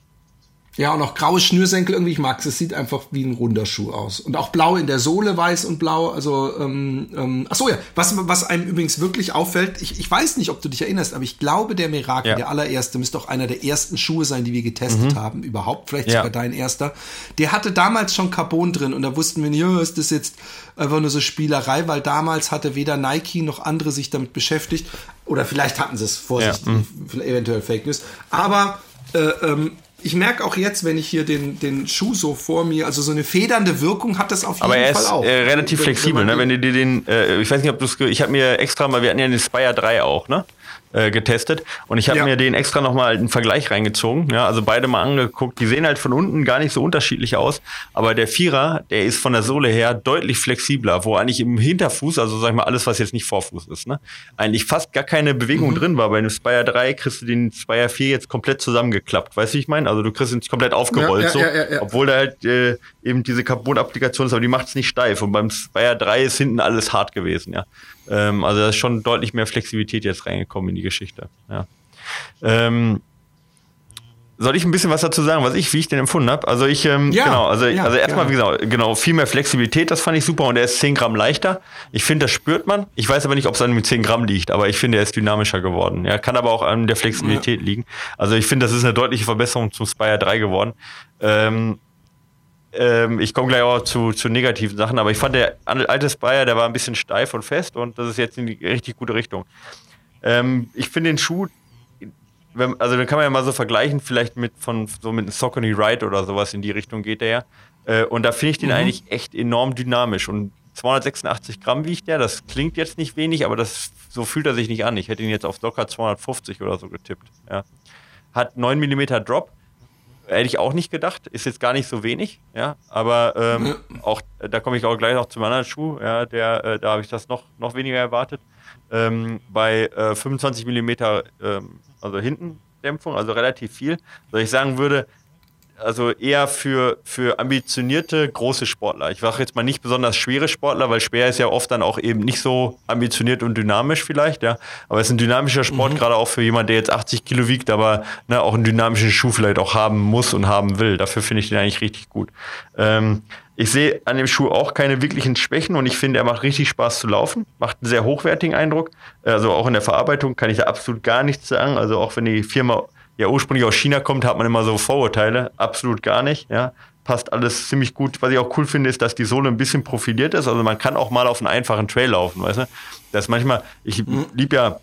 Ja, und auch graue Schnürsenkel irgendwie, ich mag's. Es sieht einfach wie ein runder Schuh aus. Und auch blau in der Sohle, weiß und blau. Also, ähm, ähm, ach so, ja, was, was einem übrigens wirklich auffällt, ich, ich weiß nicht, ob du dich erinnerst, aber ich glaube, der Meraki, ja. der allererste, müsste auch einer der ersten Schuhe sein, die wir getestet mhm. haben, überhaupt, vielleicht ja. sogar dein erster. Der hatte damals schon Carbon drin und da wussten wir nicht, ja, ist das jetzt einfach nur so Spielerei, weil damals hatte weder Nike noch andere sich damit beschäftigt. Oder vielleicht hatten sie es, Vorsicht, ja. mhm. eventuell Fake News. Aber äh, ähm, ich merke auch jetzt, wenn ich hier den, den Schuh so vor mir, also so eine federnde Wirkung hat das auf jeden Aber er Fall ist, auch. Äh, relativ wenn, flexibel, wenn ne? Wenn du dir den, äh, ich weiß nicht, ob du es, ich habe mir extra mal, wir hatten ja den Spire 3 auch, ne? Äh, getestet und ich habe ja. mir den extra nochmal einen Vergleich reingezogen. Ja, also beide mal angeguckt. Die sehen halt von unten gar nicht so unterschiedlich aus, aber der Vierer, der ist von der Sohle her deutlich flexibler, wo eigentlich im Hinterfuß, also sag ich mal alles, was jetzt nicht Vorfuß ist, ne, eigentlich fast gar keine Bewegung mhm. drin war. Bei einem Spire 3 kriegst du den Spire 4 jetzt komplett zusammengeklappt. Weißt du, wie ich meine? Also du kriegst ihn komplett aufgerollt, ja, ja, so, obwohl da halt äh, eben diese Carbon-Applikation ist, aber die macht es nicht steif. Und beim Spire 3 ist hinten alles hart gewesen, ja. Ähm, also da ist schon deutlich mehr Flexibilität jetzt reingekommen in die Geschichte. Ja. Ähm, soll ich ein bisschen was dazu sagen, was ich, wie ich den empfunden habe? Also ich, ähm, ja, genau, also, ja, also erstmal, ja. wie gesagt, genau, viel mehr Flexibilität, das fand ich super und er ist 10 Gramm leichter. Ich finde, das spürt man. Ich weiß aber nicht, ob es an den 10 Gramm liegt, aber ich finde, er ist dynamischer geworden. Ja, kann aber auch an der Flexibilität liegen. Also ich finde, das ist eine deutliche Verbesserung zum Spire 3 geworden. Ähm, ähm, ich komme gleich auch zu, zu negativen Sachen, aber ich fand der alte Spire, der war ein bisschen steif und fest und das ist jetzt in die richtig gute Richtung. Ähm, ich finde den Schuh, wenn, also den kann man ja mal so vergleichen, vielleicht mit von so mit einem Saucony Ride oder sowas in die Richtung geht der ja. Äh, und da finde ich den mhm. eigentlich echt enorm dynamisch und 286 Gramm wiegt der, das klingt jetzt nicht wenig, aber das so fühlt er sich nicht an. Ich hätte ihn jetzt auf locker 250 oder so getippt. Ja. Hat 9 mm Drop, Hätte ich auch nicht gedacht, ist jetzt gar nicht so wenig, ja, aber ähm, auch da komme ich auch gleich noch zum anderen Schuh, ja, der, äh, da habe ich das noch, noch weniger erwartet. Ähm, bei äh, 25 mm, ähm, also hinten Dämpfung, also relativ viel. Also ich sagen würde, also eher für, für ambitionierte große Sportler. Ich sage jetzt mal nicht besonders schwere Sportler, weil schwer ist ja oft dann auch eben nicht so ambitioniert und dynamisch vielleicht, ja. Aber es ist ein dynamischer Sport, mhm. gerade auch für jemanden, der jetzt 80 Kilo wiegt, aber ne, auch einen dynamischen Schuh vielleicht auch haben muss und haben will. Dafür finde ich den eigentlich richtig gut. Ähm, ich sehe an dem Schuh auch keine wirklichen Schwächen und ich finde, er macht richtig Spaß zu laufen, macht einen sehr hochwertigen Eindruck. Also auch in der Verarbeitung kann ich da absolut gar nichts sagen. Also auch wenn die Firma ja ursprünglich aus China kommt, hat man immer so Vorurteile. Absolut gar nicht. Ja. Passt alles ziemlich gut. Was ich auch cool finde, ist, dass die Sohle ein bisschen profiliert ist. Also man kann auch mal auf einen einfachen Trail laufen, weißt du? Das ist manchmal, ich liebe ja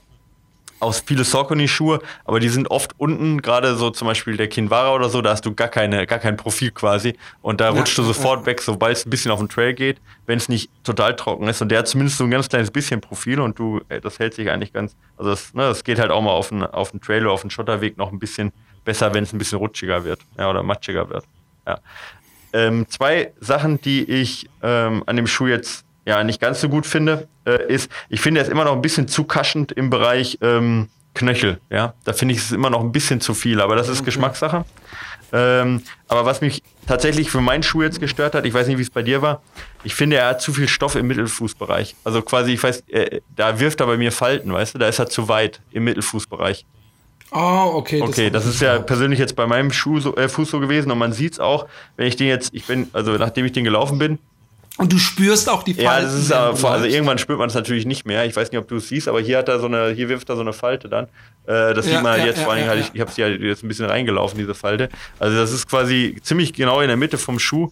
aus viele Saucony-Schuhe, aber die sind oft unten, gerade so zum Beispiel der Kinvara oder so, da hast du gar keine, gar kein Profil quasi und da ja, rutscht du sofort ja. weg, sobald es ein bisschen auf den Trail geht, wenn es nicht total trocken ist und der hat zumindest so ein ganz kleines bisschen Profil und du, ey, das hält sich eigentlich ganz, also das, ne, das geht halt auch mal auf den, auf den Trail oder auf den Schotterweg noch ein bisschen besser, wenn es ein bisschen rutschiger wird, ja, oder matschiger wird. Ja. Ähm, zwei Sachen, die ich ähm, an dem Schuh jetzt ja nicht ganz so gut finde, äh, ist, ich finde, er ist immer noch ein bisschen zu kaschend im Bereich ähm, Knöchel. Ja, da finde ich es immer noch ein bisschen zu viel, aber das ist okay. Geschmackssache. Ähm, aber was mich tatsächlich für meinen Schuh jetzt gestört hat, ich weiß nicht, wie es bei dir war, ich finde, er hat zu viel Stoff im Mittelfußbereich. Also quasi, ich weiß, äh, da wirft er bei mir Falten, weißt du, da ist er zu weit im Mittelfußbereich. Oh, okay. Okay, das, das ist ja persönlich jetzt bei meinem Schuh so, äh, Fuß so gewesen und man sieht es auch, wenn ich den jetzt, ich bin, also nachdem ich den gelaufen bin, und du spürst auch die Falten. Ja, das ist aber, also irgendwann spürt man es natürlich nicht mehr. Ich weiß nicht, ob du es siehst, aber hier hat er so eine, hier wirft er so eine Falte dann. Äh, das ja, sieht man halt ja, jetzt, ja, vor allem halt, ich, ich habe sie halt jetzt ein bisschen reingelaufen, diese Falte. Also das ist quasi ziemlich genau in der Mitte vom Schuh,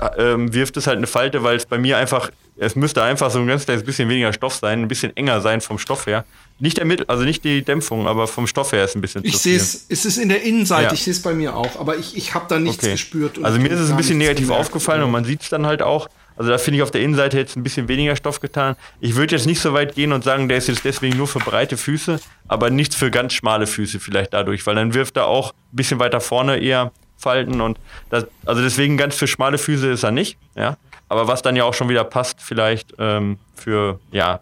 äh, ähm, wirft es halt eine Falte, weil es bei mir einfach, es müsste einfach so ein ganz kleines bisschen weniger Stoff sein, ein bisschen enger sein vom Stoff her. Nicht der Mittel, also nicht die Dämpfung, aber vom Stoff her ist ein bisschen Ich sehe es, es ist in der Innenseite, ja. ich sehe es bei mir auch, aber ich, ich habe da nichts okay. gespürt. Also mir ist es ein bisschen negativ aufgefallen und man sieht es dann halt auch. Also da finde ich auf der Innenseite jetzt ein bisschen weniger Stoff getan. Ich würde jetzt nicht so weit gehen und sagen, der ist jetzt deswegen nur für breite Füße, aber nichts für ganz schmale Füße vielleicht dadurch, weil dann wirft er auch ein bisschen weiter vorne eher Falten und das, also deswegen ganz für schmale Füße ist er nicht, ja. Aber was dann ja auch schon wieder passt, vielleicht ähm, für, ja,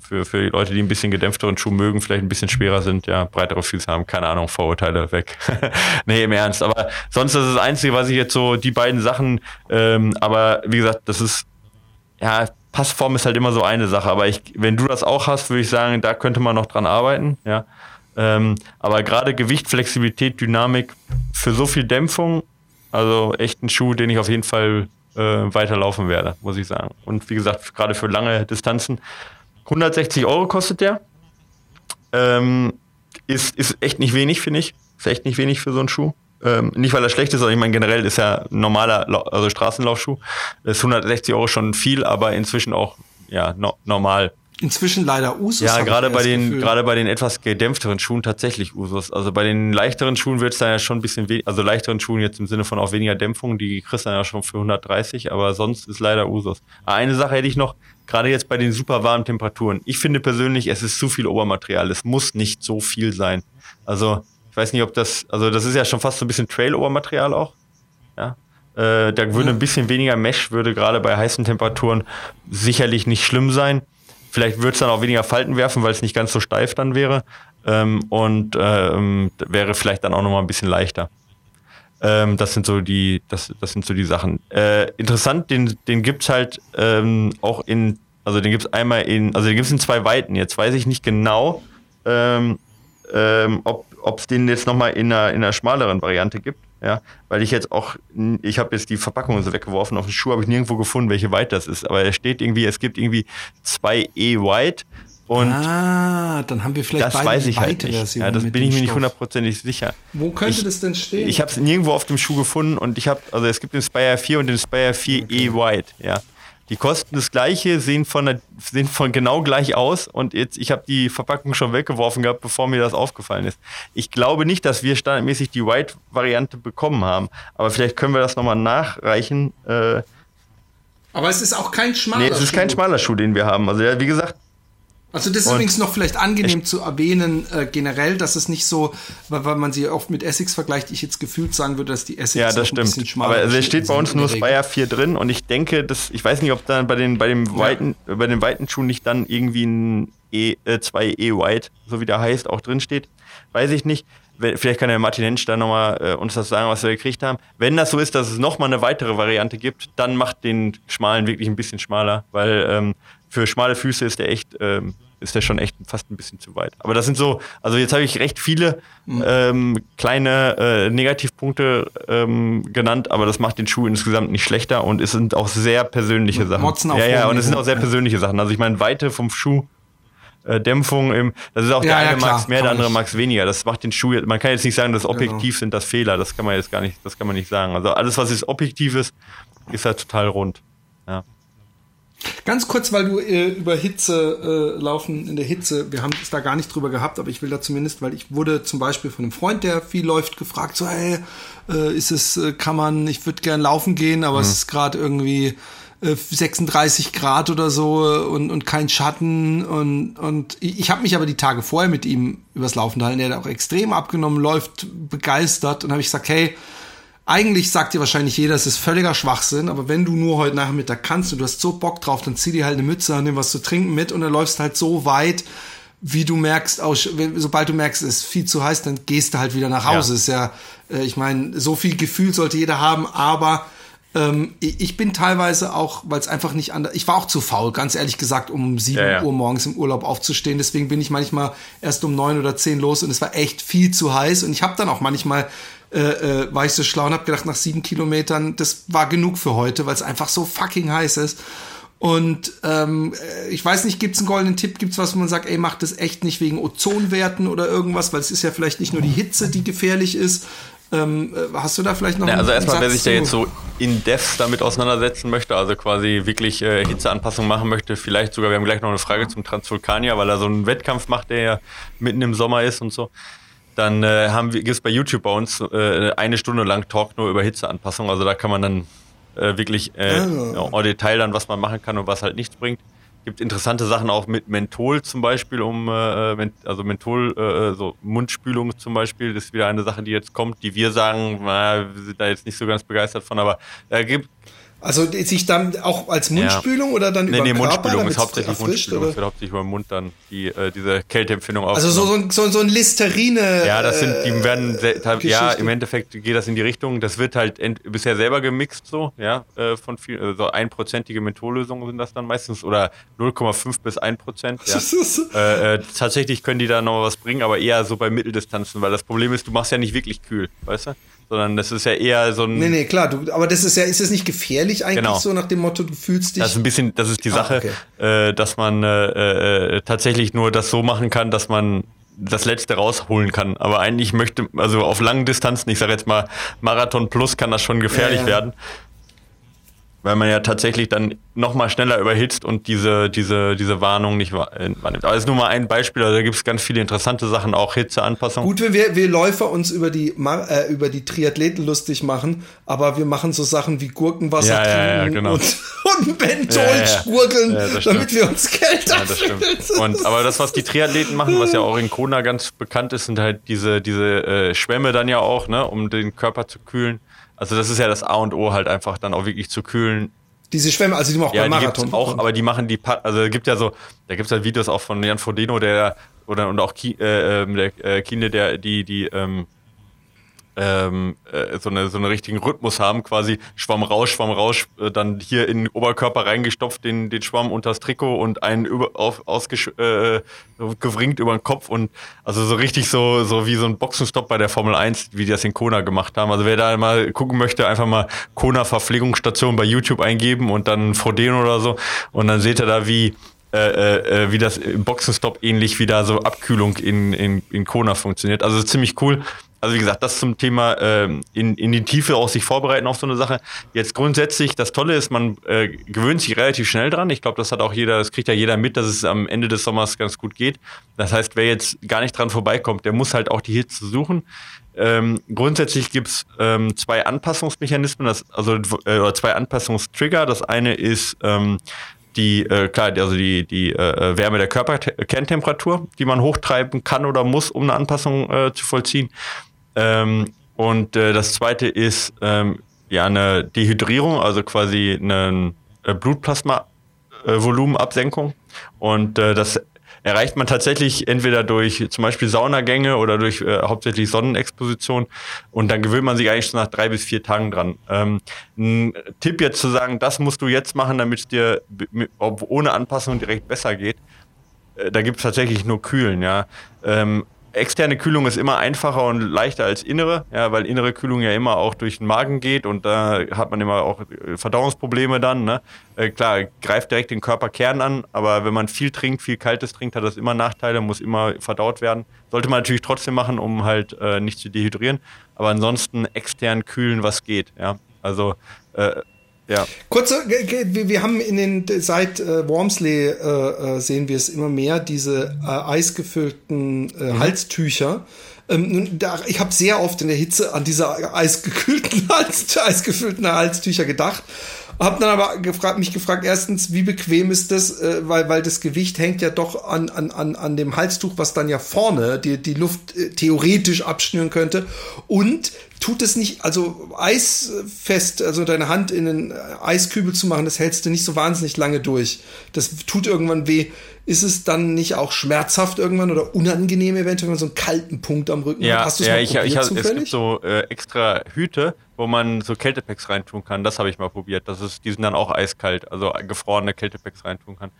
für, für die Leute, die ein bisschen gedämpfteren Schuh mögen, vielleicht ein bisschen schwerer sind, ja, breitere Füße haben, keine Ahnung, Vorurteile weg. nee, im Ernst. Aber sonst ist das Einzige, was ich jetzt so, die beiden Sachen, ähm, aber wie gesagt, das ist, ja, Passform ist halt immer so eine Sache. Aber ich, wenn du das auch hast, würde ich sagen, da könnte man noch dran arbeiten, ja. Ähm, aber gerade Gewicht, Flexibilität, Dynamik für so viel Dämpfung, also echt ein Schuh, den ich auf jeden Fall äh, weiterlaufen werde, muss ich sagen. Und wie gesagt, gerade für lange Distanzen. 160 Euro kostet der. Ähm, ist, ist echt nicht wenig, finde ich. Ist echt nicht wenig für so einen Schuh. Ähm, nicht, weil er schlecht ist, sondern ich meine, generell ist ja normaler, also Straßenlaufschuh. Ist 160 Euro schon viel, aber inzwischen auch ja, no, normal inzwischen leider Usus. Ja, gerade bei den gerade bei den etwas gedämpfteren Schuhen tatsächlich Usus. Also bei den leichteren Schuhen wird es dann ja schon ein bisschen weniger, also leichteren Schuhen jetzt im Sinne von auch weniger Dämpfung, die kriegst du dann ja schon für 130, aber sonst ist leider Usus. Eine Sache hätte ich noch, gerade jetzt bei den super warmen Temperaturen. Ich finde persönlich, es ist zu viel Obermaterial. Es muss nicht so viel sein. Also ich weiß nicht, ob das, also das ist ja schon fast so ein bisschen Trail-Obermaterial auch. Ja. Äh, da würde ein bisschen weniger Mesh, würde gerade bei heißen Temperaturen sicherlich nicht schlimm sein. Vielleicht würde es dann auch weniger Falten werfen, weil es nicht ganz so steif dann wäre. Ähm, und ähm, wäre vielleicht dann auch nochmal ein bisschen leichter. Ähm, das sind so die, das, das sind so die Sachen. Äh, interessant, den, den gibt's halt ähm, auch in, also den gibt's einmal in, also den gibt's in zwei Weiten. Jetzt weiß ich nicht genau, ähm, ähm, ob es den jetzt nochmal in einer, in einer schmaleren Variante gibt ja, weil ich jetzt auch, ich habe jetzt die Verpackung so weggeworfen, auf den Schuh habe ich nirgendwo gefunden, welche White das ist, aber es steht irgendwie, es gibt irgendwie zwei E-White und ah, dann haben wir vielleicht das weiß ich halt nicht. Ja, das bin ich mir nicht hundertprozentig sicher. Wo könnte ich, das denn stehen? Ich habe es nirgendwo auf dem Schuh gefunden und ich habe, also es gibt den Spire 4 und den Spire 4 okay. E White, ja. Die kosten das gleiche, sehen von, der, sehen von genau gleich aus und jetzt, ich habe die Verpackung schon weggeworfen gehabt, bevor mir das aufgefallen ist. Ich glaube nicht, dass wir standardmäßig die White-Variante bekommen haben, aber vielleicht können wir das nochmal nachreichen. Äh, aber es ist auch kein schmaler Schuh. Nee, es ist Schuh. kein schmaler Schuh, den wir haben. Also ja, wie gesagt, also das ist und übrigens noch vielleicht angenehm zu erwähnen, äh, generell, dass es nicht so, weil, weil man sie oft mit Essex vergleicht, ich jetzt gefühlt sagen würde, dass die Essex ja, das stimmt. ein bisschen schmaler Aber es steht bei uns nur Spire 4 drin und ich denke, dass, ich weiß nicht, ob dann bei den, bei dem ja. weiten, bei den weiten Schuhen nicht dann irgendwie ein E, äh, 2 E White, so wie der heißt, auch drin steht. Weiß ich nicht. Vielleicht kann der Martin Hensch da nochmal äh, uns das sagen, was wir gekriegt haben. Wenn das so ist, dass es nochmal eine weitere Variante gibt, dann macht den schmalen wirklich ein bisschen schmaler, weil ähm, für schmale Füße ist der echt ähm, ist der schon echt fast ein bisschen zu weit. Aber das sind so, also jetzt habe ich recht viele mhm. ähm, kleine äh, Negativpunkte ähm, genannt, aber das macht den Schuh insgesamt nicht schlechter und es sind auch sehr persönliche Sachen. Motzen auf ja, ja, und es sind auch sehr persönliche Sachen. Also ich meine, Weite vom Schuh, äh, Dämpfung im, das ist auch der ja, eine ja, mag es mehr, der andere mag es weniger. Das macht den Schuh, man kann jetzt nicht sagen, dass genau. objektiv genau. sind das Fehler, das kann man jetzt gar nicht, das kann man nicht sagen. Also alles, was ist objektiv ist, ist halt total rund. Ja. Ganz kurz, weil du äh, über Hitze äh, laufen in der Hitze, wir haben es da gar nicht drüber gehabt, aber ich will da zumindest, weil ich wurde zum Beispiel von einem Freund, der viel läuft, gefragt, so, hey, äh, ist es, äh, kann man, ich würde gern laufen gehen, aber mhm. es ist gerade irgendwie 36 Grad oder so und, und kein Schatten und, und ich habe mich aber die Tage vorher mit ihm übers Laufen gehalten, der hat auch extrem abgenommen, läuft begeistert und habe ich gesagt, hey, eigentlich sagt dir wahrscheinlich jeder, es ist völliger Schwachsinn, aber wenn du nur heute Nachmittag kannst und du hast so Bock drauf, dann zieh dir halt eine Mütze an, nimm was zu trinken mit und dann läufst halt so weit, wie du merkst, auch, sobald du merkst, es ist viel zu heiß, dann gehst du halt wieder nach Hause. Ja. Ist ja, äh, ich meine, so viel Gefühl sollte jeder haben, aber ähm, ich bin teilweise auch, weil es einfach nicht anders. Ich war auch zu faul, ganz ehrlich gesagt, um sieben ja, ja. Uhr morgens im Urlaub aufzustehen. Deswegen bin ich manchmal erst um neun oder zehn los und es war echt viel zu heiß. Und ich habe dann auch manchmal äh, äh, war ich so schlau und habe gedacht, nach sieben Kilometern, das war genug für heute, weil es einfach so fucking heiß ist. Und ähm, äh, ich weiß nicht, gibt's einen goldenen Tipp, gibt's was, wo man sagt, ey, macht das echt nicht wegen Ozonwerten oder irgendwas, weil es ist ja vielleicht nicht nur die Hitze, die gefährlich ist, ähm, äh, hast du da vielleicht noch ja, Also erstmal, wer sich da jetzt so in Depth damit auseinandersetzen möchte, also quasi wirklich äh, Hitzeanpassung machen möchte, vielleicht sogar, wir haben gleich noch eine Frage zum Transvulkanier, weil er so einen Wettkampf macht, der ja mitten im Sommer ist und so. Dann äh, haben wir, gibt es bei YouTube bei uns äh, eine Stunde lang Talk nur über Hitzeanpassung. Also da kann man dann äh, wirklich äh, oh. en Detail dann, was man machen kann und was halt nichts bringt gibt interessante Sachen auch mit Menthol zum Beispiel, um äh, also Menthol, äh, so Mundspülung zum Beispiel, das ist wieder eine Sache, die jetzt kommt, die wir sagen, na, wir sind da jetzt nicht so ganz begeistert von, aber da gibt also sich dann auch als Mundspülung ja. oder dann nee, über nee, Mundspülung ist hauptsächlich Mundspülung. Es wird hauptsächlich über den Mund dann die, äh, diese Kälteempfindung Also so, so, so, so ein Listerine. Ja, das sind, die äh, werden, äh, ja, im Endeffekt geht das in die Richtung. Das wird halt bisher selber gemixt so, ja, äh, von viel, also so einprozentige Menthollösungen sind das dann meistens oder 0,5 bis 1 Prozent. Ja. äh, tatsächlich können die da noch was bringen, aber eher so bei Mitteldistanzen, weil das Problem ist, du machst ja nicht wirklich kühl, weißt du? Sondern das ist ja eher so ein. Nee, nee, klar, du, aber das ist ja, ist es nicht gefährlich eigentlich genau. so nach dem Motto, du fühlst dich. Das ist ein bisschen, das ist die ah, Sache, okay. äh, dass man äh, äh, tatsächlich nur das so machen kann, dass man das Letzte rausholen kann. Aber eigentlich möchte, also auf langen Distanzen, ich sage jetzt mal Marathon Plus, kann das schon gefährlich ja, ja. werden weil man ja tatsächlich dann noch mal schneller überhitzt und diese, diese, diese Warnung nicht äh, wahrnimmt. Aber das ist nur mal ein Beispiel, also da gibt es ganz viele interessante Sachen, auch Hitzeanpassung. Gut, wenn wir, wir Läufer uns über die, äh, über die Triathleten lustig machen, aber wir machen so Sachen wie Gurkenwasser ja, ja, ja, genau. und, und Menthol spurgeln, damit wir uns kälter ja, das stimmt. Und, aber das, was die Triathleten machen, was ja auch in Kona ganz bekannt ist, sind halt diese, diese äh, Schwämme dann ja auch, ne, um den Körper zu kühlen. Also das ist ja das A und O halt einfach dann auch wirklich zu kühlen. Diese Schwämme, also die machen auch ja, beim Marathon. auch, aber die machen die, also gibt ja so, da gibt es halt Videos auch von Jan Frodeno, der oder und auch Ki, äh, ähm, der äh, Kine, der die die ähm, ähm, äh, so, eine, so einen richtigen Rhythmus haben, quasi Schwamm raus, Schwamm raus, äh, dann hier in den Oberkörper reingestopft, den, den Schwamm unter das Trikot und einen über, auf, äh, gewringt über den Kopf und also so richtig so, so wie so ein Boxenstopp bei der Formel 1, wie die das in Kona gemacht haben. Also wer da mal gucken möchte, einfach mal Kona Verpflegungsstation bei YouTube eingeben und dann Frodeno oder so und dann seht ihr da, wie äh, äh, wie das im Boxenstopp ähnlich wie da so Abkühlung in, in, in Kona funktioniert. Also ziemlich cool. Also wie gesagt, das zum Thema ähm, in, in die Tiefe auch sich vorbereiten auf so eine Sache. Jetzt grundsätzlich, das Tolle ist, man äh, gewöhnt sich relativ schnell dran. Ich glaube, das hat auch jeder, das kriegt ja jeder mit, dass es am Ende des Sommers ganz gut geht. Das heißt, wer jetzt gar nicht dran vorbeikommt, der muss halt auch die Hitze suchen. Ähm, grundsätzlich gibt's ähm, zwei Anpassungsmechanismen, das, also äh, oder zwei Anpassungstrigger. Das eine ist ähm, die, äh, klar, also die, die äh, Wärme der Körperkerntemperatur, die man hochtreiben kann oder muss, um eine Anpassung äh, zu vollziehen. Ähm, und äh, das zweite ist ähm, ja eine Dehydrierung, also quasi eine äh, Blutplasma-Volumenabsenkung. Und äh, das erreicht man tatsächlich entweder durch zum Beispiel Saunagänge oder durch äh, hauptsächlich Sonnenexposition. Und dann gewöhnt man sich eigentlich schon nach drei bis vier Tagen dran. Ähm, ein Tipp jetzt zu sagen, das musst du jetzt machen, damit es dir ohne Anpassung direkt besser geht. Äh, da gibt es tatsächlich nur Kühlen, ja. Ähm, externe Kühlung ist immer einfacher und leichter als innere, ja, weil innere Kühlung ja immer auch durch den Magen geht und da hat man immer auch äh, Verdauungsprobleme dann. Ne? Äh, klar, greift direkt den Körperkern an, aber wenn man viel trinkt, viel Kaltes trinkt, hat das immer Nachteile, muss immer verdaut werden. Sollte man natürlich trotzdem machen, um halt äh, nicht zu dehydrieren, aber ansonsten extern kühlen, was geht. Ja, also äh, ja. Kurze, wir haben in den seit äh, Wormsley äh, äh, sehen wir es immer mehr diese äh, eisgefüllten äh, mhm. Halstücher. Ähm, da, ich habe sehr oft in der Hitze an diese eisgekühlten Hals, eisgefüllten Halstücher gedacht. Hab dann aber gefragt, mich gefragt, erstens, wie bequem ist das, äh, weil, weil das Gewicht hängt ja doch an, an, an, an dem Halstuch, was dann ja vorne die, die Luft äh, theoretisch abschnüren könnte. Und tut es nicht, also eisfest, also deine Hand in einen Eiskübel zu machen, das hältst du nicht so wahnsinnig lange durch. Das tut irgendwann weh. Ist es dann nicht auch schmerzhaft irgendwann oder unangenehm eventuell, wenn man so einen kalten Punkt am Rücken ja, hat? Hast du ja, ich, ich, zufällig? es gibt so äh, extra Hüte, wo man so Kältepacks reintun kann. Das habe ich mal probiert. Das ist, die sind dann auch eiskalt, also gefrorene Kältepacks reintun kann.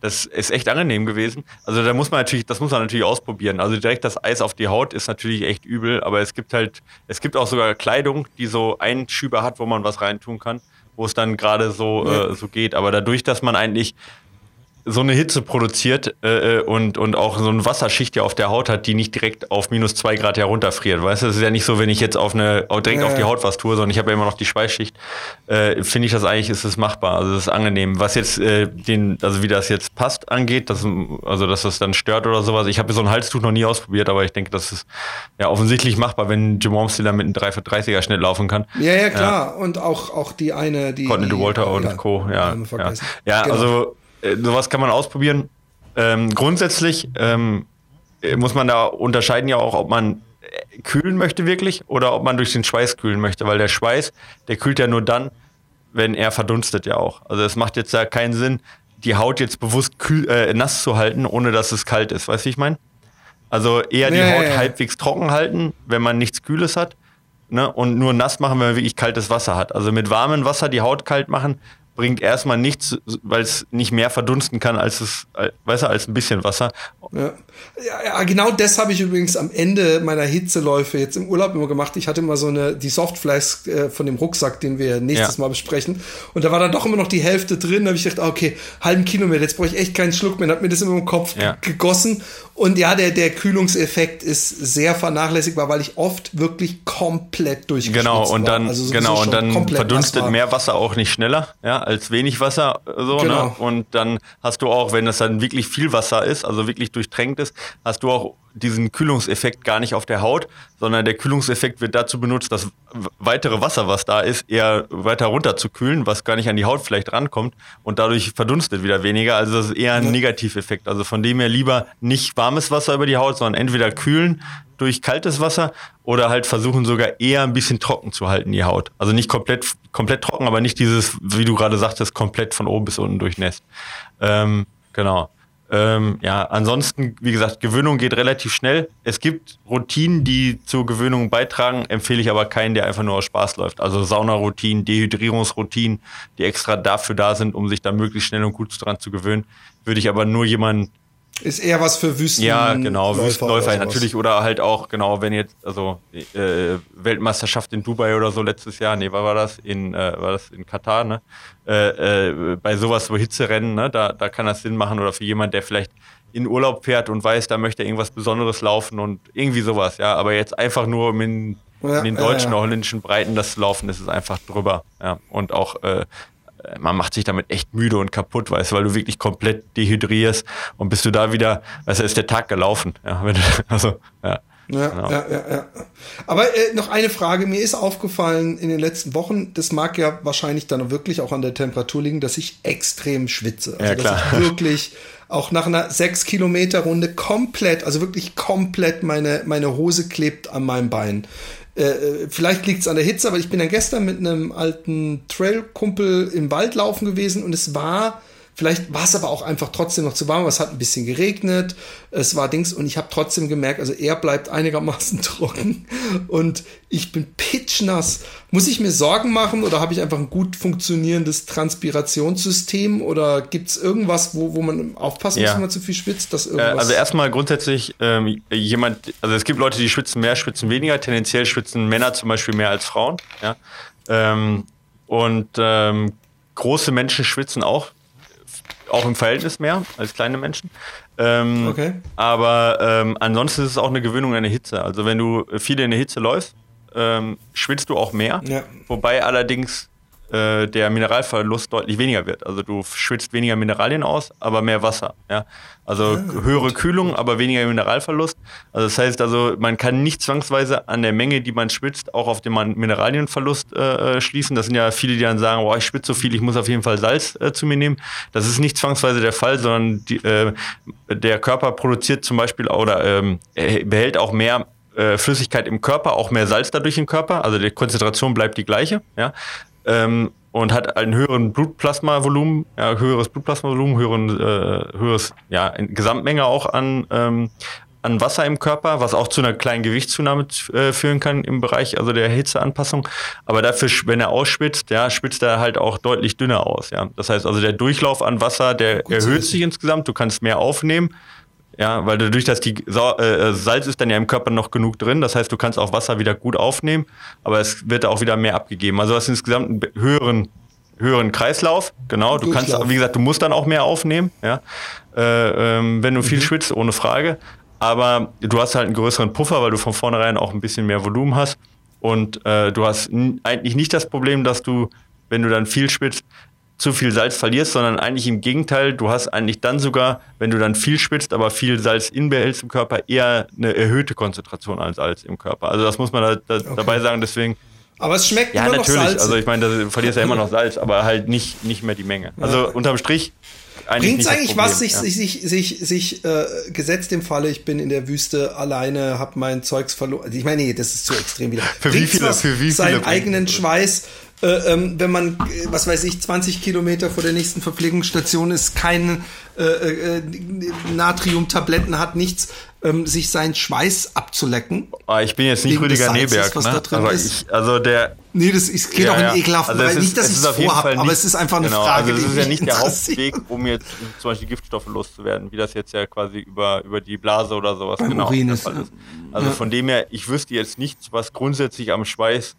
Das ist echt angenehm gewesen. Also da muss man natürlich, das muss man natürlich ausprobieren. Also direkt das Eis auf die Haut ist natürlich echt übel, aber es gibt halt, es gibt auch sogar Kleidung, die so Einschübe hat, wo man was reintun kann, wo es dann gerade so, ja. äh, so geht. Aber dadurch, dass man eigentlich so eine Hitze produziert äh, äh, und, und auch so eine Wasserschicht ja auf der Haut hat, die nicht direkt auf minus zwei Grad herunterfriert. Weißt du, es ist ja nicht so, wenn ich jetzt auf eine, direkt ja, auf die Haut was tue, sondern ich habe ja immer noch die Schweißschicht. Äh, Finde ich das eigentlich, ist es machbar. Also das ist angenehm. Was jetzt äh, den, also wie das jetzt passt angeht, dass, also dass das dann stört oder sowas. Ich habe so ein Halstuch noch nie ausprobiert, aber ich denke, das ist ja offensichtlich machbar, wenn Jim Wormsley mit einem 330er Schnitt laufen kann. Ja, ja, klar. Ja. Und auch, auch die eine, die. Courtney Walter und ja, Co. Ja, ja. ja genau. also äh, sowas kann man ausprobieren. Ähm, grundsätzlich ähm, äh, muss man da unterscheiden ja auch, ob man äh, kühlen möchte wirklich oder ob man durch den Schweiß kühlen möchte, weil der Schweiß, der kühlt ja nur dann, wenn er verdunstet ja auch. Also es macht jetzt ja keinen Sinn, die Haut jetzt bewusst kühl, äh, nass zu halten, ohne dass es kalt ist. Weißt du, wie ich meine? Also eher die ja, Haut halbwegs trocken halten, wenn man nichts Kühles hat. Ne? Und nur nass machen, wenn man wirklich kaltes Wasser hat. Also mit warmem Wasser die Haut kalt machen, bringt erstmal nichts, weil es nicht mehr verdunsten kann als es, weißt du, als ein bisschen Wasser. Ja. ja, genau das habe ich übrigens am Ende meiner Hitzeläufe jetzt im Urlaub immer gemacht. Ich hatte immer so eine, die Softflask äh, von dem Rucksack, den wir nächstes ja. Mal besprechen. Und da war dann doch immer noch die Hälfte drin. Da habe ich gedacht, okay, halben Kilometer, jetzt brauche ich echt keinen Schluck mehr. Dann hat mir das immer im Kopf ja. gegossen. Und ja, der, der Kühlungseffekt ist sehr vernachlässigbar, weil ich oft wirklich komplett durchgeschwitzt Genau, und dann, also genau, und dann verdunstet mehr Wasser auch nicht schneller, ja, als wenig Wasser, so, ne? genau. ne? Und dann hast du auch, wenn das dann wirklich viel Wasser ist, also wirklich durchtränkt ist, hast du auch diesen Kühlungseffekt gar nicht auf der Haut, sondern der Kühlungseffekt wird dazu benutzt, das weitere Wasser, was da ist, eher weiter runter zu kühlen, was gar nicht an die Haut vielleicht rankommt und dadurch verdunstet wieder weniger. Also das ist eher ein Negativeffekt. Also von dem her lieber nicht warmes Wasser über die Haut, sondern entweder kühlen durch kaltes Wasser oder halt versuchen sogar eher ein bisschen trocken zu halten die Haut. Also nicht komplett komplett trocken, aber nicht dieses, wie du gerade sagtest, komplett von oben bis unten durchnässt. Ähm, genau. Ähm, ja, ansonsten, wie gesagt, Gewöhnung geht relativ schnell. Es gibt Routinen, die zur Gewöhnung beitragen, empfehle ich aber keinen, der einfach nur aus Spaß läuft. Also Saunaroutinen, Dehydrierungsroutinen, die extra dafür da sind, um sich da möglichst schnell und gut dran zu gewöhnen, würde ich aber nur jemanden ist eher was für Wüsten. Ja, genau, Wüstenläufer natürlich oder halt auch, genau, wenn jetzt, also äh, Weltmeisterschaft in Dubai oder so letztes Jahr, nee, war, war das? In, äh, war das in Katar, ne? Äh, äh, bei sowas, wo Hitzerennen, ne, da, da kann das Sinn machen oder für jemand, der vielleicht in Urlaub fährt und weiß, da möchte er irgendwas Besonderes laufen und irgendwie sowas, ja. Aber jetzt einfach nur um in, in den deutschen ja, ja. oder holländischen Breiten das zu laufen, das ist einfach drüber, ja. Und auch äh, man macht sich damit echt müde und kaputt, weißt du, weil du wirklich komplett dehydrierst und bist du da wieder, also ist der Tag gelaufen. Ja, du, also, ja. Ja, genau. ja, ja, ja. Aber äh, noch eine Frage. Mir ist aufgefallen in den letzten Wochen, das mag ja wahrscheinlich dann wirklich auch an der Temperatur liegen, dass ich extrem schwitze. Also, ja, klar. dass ich wirklich auch nach einer 6 Kilometer Runde komplett, also wirklich komplett meine, meine Hose klebt an meinem Bein. Äh, äh, vielleicht liegt es an der Hitze, aber ich bin dann gestern mit einem alten Trail-Kumpel im Wald laufen gewesen und es war Vielleicht war es aber auch einfach trotzdem noch zu warm, es hat ein bisschen geregnet, es war Dings und ich habe trotzdem gemerkt, also er bleibt einigermaßen trocken und ich bin pitchnass. Muss ich mir Sorgen machen oder habe ich einfach ein gut funktionierendes Transpirationssystem oder gibt es irgendwas, wo, wo man aufpassen ja. muss, wenn man zu viel schwitzt? Dass äh, irgendwas also erstmal grundsätzlich ähm, jemand, also es gibt Leute, die schwitzen mehr, schwitzen weniger, tendenziell schwitzen Männer zum Beispiel mehr als Frauen. Ja? Ähm, und ähm, große Menschen schwitzen auch auch im Verhältnis mehr als kleine Menschen. Ähm, okay. Aber ähm, ansonsten ist es auch eine Gewöhnung an die Hitze. Also wenn du viel in der Hitze läufst, ähm, schwitzt du auch mehr. Ja. Wobei allerdings äh, der Mineralverlust deutlich weniger wird. Also du schwitzt weniger Mineralien aus, aber mehr Wasser. Ja? Also ah, höhere gut. Kühlung, aber weniger Mineralverlust. Also das heißt also, man kann nicht zwangsweise an der Menge, die man schwitzt, auch auf den Mineralienverlust äh, äh, schließen. Das sind ja viele, die dann sagen, boah, ich schwitze so viel, ich muss auf jeden Fall Salz äh, zu mir nehmen. Das ist nicht zwangsweise der Fall, sondern die, äh, der Körper produziert zum Beispiel oder ähm, behält auch mehr äh, Flüssigkeit im Körper, auch mehr Salz dadurch im Körper. Also die Konzentration bleibt die gleiche. Ja? Ähm, und hat einen höheren Blutplasmavolumen, ja, höheres Blutplasmavolumen, höheren, äh, höheres, ja, Gesamtmenge auch an, ähm, an Wasser im Körper, was auch zu einer kleinen Gewichtszunahme äh, führen kann im Bereich also der Hitzeanpassung. Aber dafür, wenn er ausspitzt, ja, spitzt er halt auch deutlich dünner aus. Ja. Das heißt also, der Durchlauf an Wasser, der Gut, erhöht sich insgesamt. Du kannst mehr aufnehmen. Ja, weil dadurch, dass die Sa äh, Salz ist dann ja im Körper noch genug drin, das heißt, du kannst auch Wasser wieder gut aufnehmen, aber es wird auch wieder mehr abgegeben. Also du hast insgesamt einen höheren, höheren Kreislauf, genau. Du kannst, wie gesagt, du musst dann auch mehr aufnehmen, ja, äh, ähm, wenn du viel mhm. schwitzt, ohne Frage. Aber du hast halt einen größeren Puffer, weil du von vornherein auch ein bisschen mehr Volumen hast. Und äh, du hast eigentlich nicht das Problem, dass du, wenn du dann viel schwitzt, zu viel Salz verlierst, sondern eigentlich im Gegenteil, du hast eigentlich dann sogar, wenn du dann viel schwitzt, aber viel Salz inbehältst im Körper, eher eine erhöhte Konzentration an Salz im Körper. Also das muss man da, da okay. dabei sagen, deswegen. Aber es schmeckt ja, immer natürlich. noch Salz. Also ich meine, du verlierst ja immer noch Salz, aber halt nicht, nicht mehr die Menge. Also ja. unterm Strich Bringt es eigentlich was, sich, ja. sich, sich, sich, sich äh, gesetzt im Falle, ich bin in der Wüste alleine, hab mein Zeugs verloren. Also ich meine, nee, das ist zu extrem wieder. für wie viele, was, für wie viele seinen eigenen Schweiß äh, ähm, wenn man, äh, was weiß ich, 20 Kilometer vor der nächsten Verpflegungsstation ist, keine äh, äh, Natriumtabletten hat, nichts, ähm, sich seinen Schweiß abzulecken. Ah, ich bin jetzt nicht Rüdiger Neberg, ne? ist. Ich, also der. Nee, das ist, geht ja, auch in ekelhaften, also weil ist, nicht, dass ich es vorhabe, aber es ist einfach eine genau, Frage. Also es ist ja nicht der Hauptweg, um jetzt zum Beispiel Giftstoffe loszuwerden, wie das jetzt ja quasi über, über die Blase oder sowas Beim genau Urin ist, ist. Also ja. von dem her, ich wüsste jetzt nichts, was grundsätzlich am Schweiß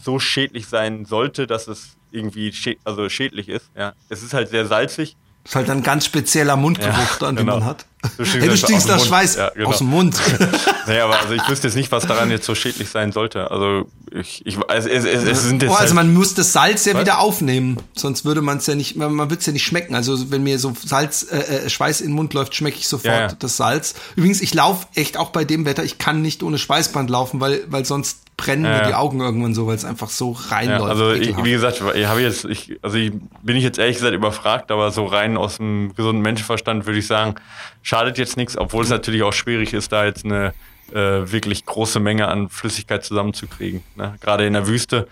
so schädlich sein sollte, dass es irgendwie schä also schädlich ist. Ja. Es ist halt sehr salzig. Das ist halt ein ganz spezieller Mundgeruch ja, dann, genau. den man hat. Du hey, du stinkst nach Schweiß ja, genau. aus dem Mund. naja, aber also ich wüsste jetzt nicht, was daran jetzt so schädlich sein sollte. Also ich, ich also es, es, es sind oh, also halt man muss das Salz ja was? wieder aufnehmen, sonst würde man es ja nicht, man, man würde es ja nicht schmecken. Also wenn mir so Salz, äh, äh, Schweiß in den Mund läuft, schmecke ich sofort ja, das Salz. Übrigens, ich laufe echt auch bei dem Wetter, ich kann nicht ohne Schweißband laufen, weil, weil sonst brennen ja, mir die Augen irgendwann so, weil es einfach so reinläuft. Ja, also ich, wie gesagt, ich habe jetzt, ich, also ich, bin ich jetzt ehrlich gesagt überfragt, aber so rein aus dem gesunden Menschenverstand würde ich sagen, schadet jetzt nichts, obwohl es natürlich auch schwierig ist, da jetzt eine äh, wirklich große Menge an Flüssigkeit zusammenzukriegen. Ne? Gerade in der Wüste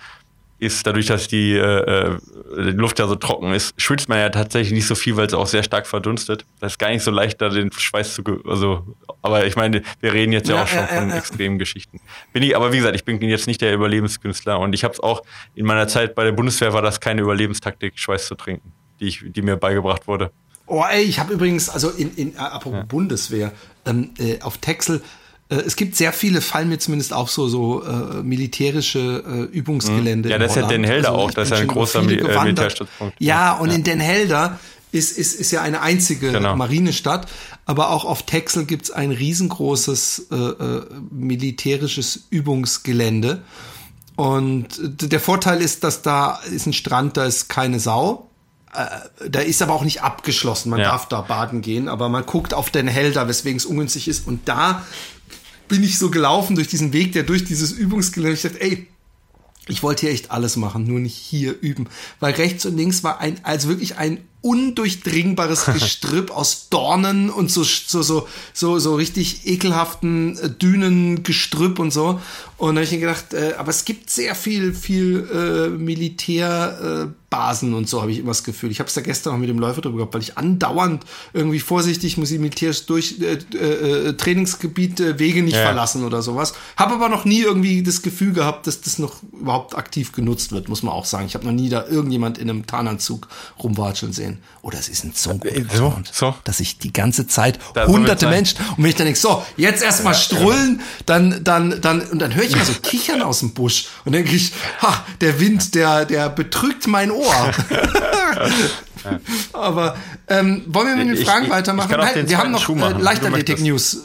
ist dadurch, dass die, äh, die Luft ja so trocken ist, schwitzt man ja tatsächlich nicht so viel, weil es auch sehr stark verdunstet. Das ist gar nicht so leicht, da den Schweiß zu, also, aber ich meine, wir reden jetzt ja, ja auch schon äh, von äh, extremen Geschichten. Bin ich, aber wie gesagt, ich bin jetzt nicht der Überlebenskünstler und ich habe es auch in meiner Zeit bei der Bundeswehr war das keine Überlebenstaktik, Schweiß zu trinken, die ich, die mir beigebracht wurde. Oh, ey, ich habe übrigens, also in, in apropos ja. Bundeswehr, ähm, äh, auf Texel äh, es gibt sehr viele, fallen mir zumindest auch so, so äh, militärische äh, Übungsgelände. Ja, das ist ja Den Helder also, auch, das ist ja ein großer Mil äh, Militärstützpunkt. Ja, und ja. in Den Helder ist, ist, ist ja eine einzige genau. Marinestadt, aber auch auf Texel gibt's ein riesengroßes äh, äh, militärisches Übungsgelände. Und der Vorteil ist, dass da ist ein Strand, da ist keine Sau. Äh, da ist aber auch nicht abgeschlossen. Man ja. darf da baden gehen, aber man guckt auf den Helder, weswegen es ungünstig ist. Und da bin ich so gelaufen durch diesen Weg, der durch dieses Übungsgelände. Ich dachte, ey, ich wollte hier echt alles machen, nur nicht hier üben. Weil rechts und links war ein, also wirklich ein undurchdringbares Gestrüpp aus Dornen und so, so, so, so, so richtig ekelhaften äh, Dünengestrüpp und so. Und da habe ich mir gedacht, äh, aber es gibt sehr viel, viel äh, Militär, äh, und so, habe ich immer das Gefühl. Ich habe es da gestern auch mit dem Läufer drüber gehabt, weil ich andauernd irgendwie vorsichtig muss ich militärisch durch äh, äh, äh Trainingsgebiet äh, Wege nicht ja. verlassen oder sowas. Habe aber noch nie irgendwie das Gefühl gehabt, dass das noch überhaupt aktiv genutzt wird, muss man auch sagen. Ich habe noch nie da irgendjemand in einem Tarnanzug rumwatscheln sehen. Oder es ist ein so guter äh, so, so. dass ich die ganze Zeit da hunderte Menschen und wenn ich dann denke, so, jetzt erstmal strullen, dann, dann, dann, und dann höre ich mal so Kichern aus dem Busch und denke ich, ha, der Wind, der, der betrügt mein Ohr. Aber ähm, wollen wir mit den Fragen ich, weitermachen? Ich Nein, wir haben noch äh, Leichtathletik-News.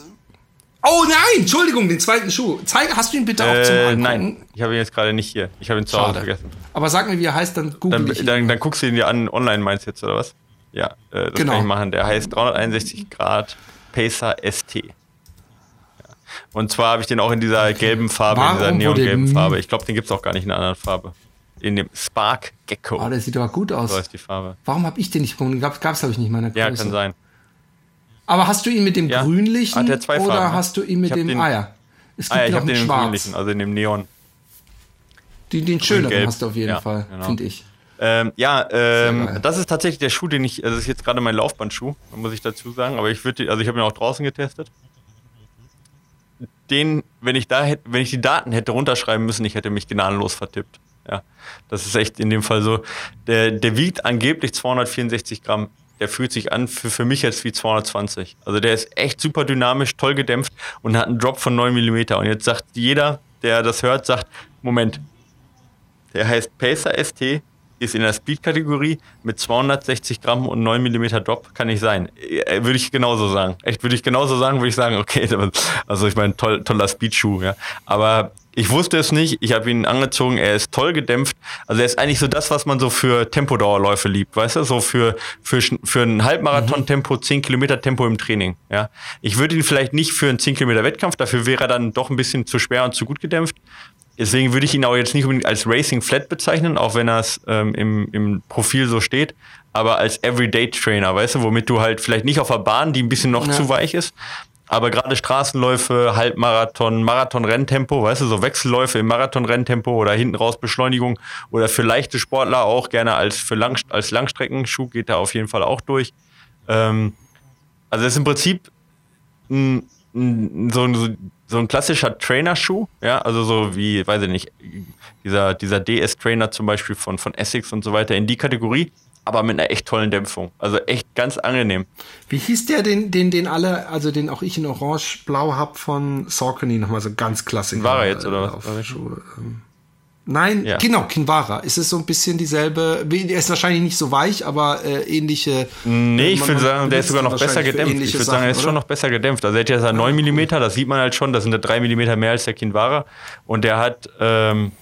Oh nein, Entschuldigung, den zweiten Schuh. Zeig, hast du ihn bitte auch äh, zum Angucken? Nein, ich habe ihn jetzt gerade nicht hier. Ich habe ihn zu Hause vergessen. Aber sag mir, wie er heißt, dann google dann, ich. Dann, dann guckst du ihn dir an, online meinst du jetzt, oder was? Ja, äh, das genau. kann ich machen. Der heißt 361 Grad Pacer ST. Und zwar habe ich den auch in dieser gelben Farbe, Warum in dieser neongelben Farbe. Ich glaube, den gibt es auch gar nicht in einer anderen Farbe. In dem Spark Gecko. Oh, der sieht aber gut aus. So ist die Farbe. Warum habe ich den nicht bekommen? Gab es, glaube ich, nicht in meiner Größe. Ja, kann sein. Aber hast du ihn mit dem ja. grünlichen ah, oder Farben. Ne? hast du ihn mit dem, den, ah ja. Es gibt ah, ja, ich habe den schwarz. grünlichen, also in dem Neon. Den, den schöneren hast du auf jeden ja, Fall, genau. finde ich. Ähm, ja, ähm, das ist tatsächlich der Schuh, den ich, also das ist jetzt gerade mein Laufbandschuh, muss ich dazu sagen, aber ich würde, also ich habe ihn auch draußen getestet. Den, wenn ich da hätte, wenn ich die Daten hätte runterschreiben müssen, ich hätte mich gnadenlos vertippt. Ja, das ist echt in dem Fall so. Der, der wiegt angeblich 264 Gramm. Der fühlt sich an für, für mich jetzt wie 220. Also der ist echt super dynamisch, toll gedämpft und hat einen Drop von 9 mm. Und jetzt sagt jeder, der das hört, sagt, Moment, der heißt Pacer ST, ist in der Speed-Kategorie mit 260 Gramm und 9 mm Drop, kann nicht sein. Äh, würde ich genauso sagen. Echt, würde ich genauso sagen, würde ich sagen, okay, also ich meine, toll, toller Speed-Schuh, ja. Aber ich wusste es nicht, ich habe ihn angezogen, er ist toll gedämpft. Also er ist eigentlich so das, was man so für Tempodauerläufe liebt, weißt du? So für, für, für ein Halbmarathon-Tempo, 10 Kilometer Tempo im Training, ja. Ich würde ihn vielleicht nicht für einen 10 Kilometer Wettkampf, dafür wäre er dann doch ein bisschen zu schwer und zu gut gedämpft. Deswegen würde ich ihn auch jetzt nicht unbedingt als Racing Flat bezeichnen, auch wenn er es ähm, im, im Profil so steht, aber als Everyday Trainer, weißt du, womit du halt vielleicht nicht auf der Bahn, die ein bisschen noch ja. zu weich ist, aber gerade Straßenläufe, Halbmarathon, Marathon-Renntempo, weißt du, so Wechselläufe im Marathon-Renntempo oder hinten raus Beschleunigung oder für leichte Sportler auch gerne als für Lang, als Langstreckenschuh geht da auf jeden Fall auch durch. Ähm, also es ist im Prinzip ein, ein, so, so so ein klassischer Trainerschuh, ja, also so wie, weiß ich nicht, dieser, dieser DS-Trainer zum Beispiel von, von Essex und so weiter in die Kategorie, aber mit einer echt tollen Dämpfung. Also echt ganz angenehm. Wie hieß der, den, den, den alle, also den auch ich in Orange-Blau hab von Saucony, nochmal so ganz klassisch. War er jetzt, oder was? Nein, ja. genau, Kinvara. Es ist so ein bisschen dieselbe, er ist wahrscheinlich nicht so weich, aber äh, ähnliche. Nee, ich würde sagen, der ist sogar noch besser gedämpft. Ich würde sagen, er ist schon noch besser gedämpft. Also er hat ja 9 mm, das sieht man halt schon, das sind ja 3 mm mehr als der Kinvara. Und der hat ähm,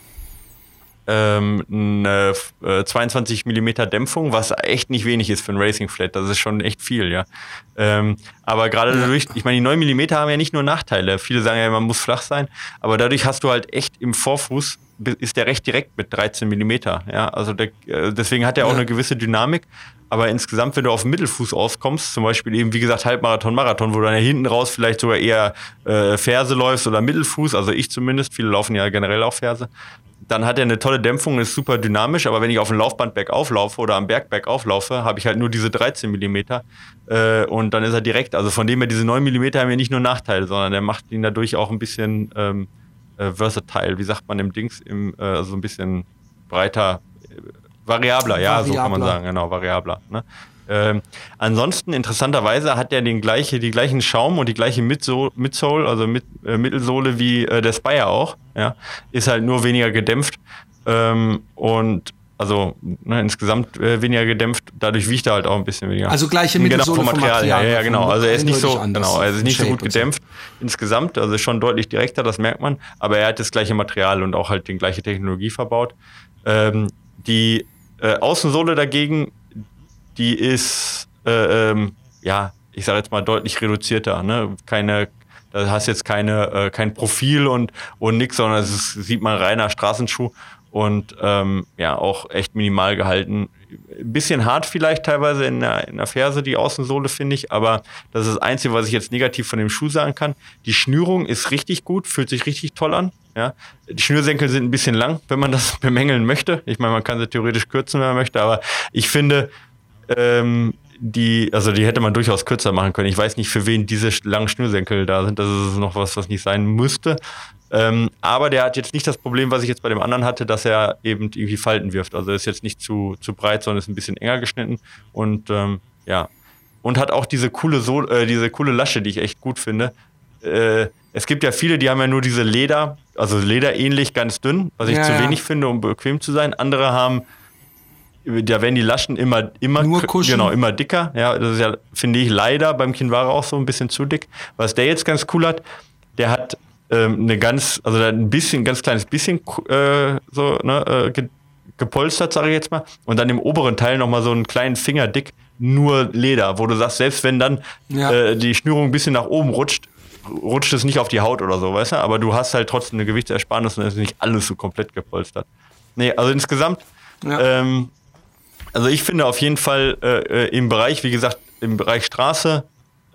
ähm, eine äh, 22 mm Dämpfung, was echt nicht wenig ist für ein Racing Flat. Das ist schon echt viel, ja. Ähm, aber gerade dadurch, ich meine, die 9 mm haben ja nicht nur Nachteile. Viele sagen ja, man muss flach sein, aber dadurch hast du halt echt im Vorfuß ist der recht direkt mit 13 mm. Ja, also der, äh, deswegen hat er auch ja. eine gewisse Dynamik. Aber insgesamt, wenn du auf dem Mittelfuß auskommst, zum Beispiel eben, wie gesagt, Halbmarathon, Marathon, wo du dann hinten raus vielleicht sogar eher äh, Ferse läufst oder Mittelfuß, also ich zumindest, viele laufen ja generell auch Ferse, dann hat er eine tolle Dämpfung, ist super dynamisch, aber wenn ich auf dem Laufband bergauf laufe oder am Berg bergauf laufe, habe ich halt nur diese 13 mm äh, und dann ist er direkt, also von dem her diese 9 mm haben ja nicht nur Nachteile, sondern der macht ihn dadurch auch ein bisschen ähm, äh, versatile, wie sagt man im Dings, im, äh, also ein bisschen breiter, äh, variabler, ja, variabler. so kann man sagen, genau, variabler. Ne? Ähm, ansonsten, interessanterweise, hat er den gleiche, die gleichen Schaum und die gleiche Midsole, Midsole also mit, äh, Mittelsohle wie äh, der Spire auch. Ja? Ist halt nur weniger gedämpft. Ähm, und also ne, insgesamt äh, weniger gedämpft, dadurch wiegt er halt auch ein bisschen weniger. Also gleiche Mittelsohle genau, vom Material. Material ja, ja, genau. Also er ist nicht so, genau, er ist nicht so gut gedämpft so. insgesamt, also schon deutlich direkter, das merkt man. Aber er hat das gleiche Material und auch halt die gleiche Technologie verbaut. Ähm, die äh, Außensohle dagegen, die ist, äh, ähm, ja, ich sage jetzt mal deutlich reduzierter. Ne? Keine, da hast jetzt keine, äh, kein Profil und, und nix, sondern es ist, sieht man reiner Straßenschuh und ähm, ja, auch echt minimal gehalten. Ein bisschen hart vielleicht teilweise in der, in der Ferse, die Außensohle, finde ich, aber das ist das Einzige, was ich jetzt negativ von dem Schuh sagen kann. Die Schnürung ist richtig gut, fühlt sich richtig toll an. Ja. Die Schnürsenkel sind ein bisschen lang, wenn man das bemängeln möchte. Ich meine, man kann sie theoretisch kürzen, wenn man möchte, aber ich finde, ähm, die, also die hätte man durchaus kürzer machen können. Ich weiß nicht, für wen diese langen Schnürsenkel da sind. Das ist noch was, was nicht sein müsste. Ähm, aber der hat jetzt nicht das Problem, was ich jetzt bei dem anderen hatte, dass er eben irgendwie Falten wirft. Also er ist jetzt nicht zu, zu breit, sondern ist ein bisschen enger geschnitten. Und ähm, ja. Und hat auch diese coole, so äh, diese coole Lasche, die ich echt gut finde. Äh, es gibt ja viele, die haben ja nur diese Leder, also lederähnlich ganz dünn, was ich ja, zu wenig finde, um bequem zu sein. Andere haben da werden die Laschen immer, immer, Nur kuschen. genau, immer dicker. Ja, das ist ja, finde ich, leider beim Kinvara auch so ein bisschen zu dick. Was der jetzt ganz cool hat, der hat ähm, eine ganz, also ein bisschen, ganz kleines bisschen äh, so, ne, äh, gepolstert, sage ich jetzt mal, und dann im oberen Teil nochmal so einen kleinen Finger dick nur Leder, wo du sagst, selbst wenn dann ja. äh, die Schnürung ein bisschen nach oben rutscht, rutscht es nicht auf die Haut oder so, weißt du? Aber du hast halt trotzdem eine Gewichtsersparnis und es ist nicht alles so komplett gepolstert. Nee, also insgesamt, ja. ähm, also ich finde auf jeden Fall äh, äh im Bereich, wie gesagt, im Bereich Straße,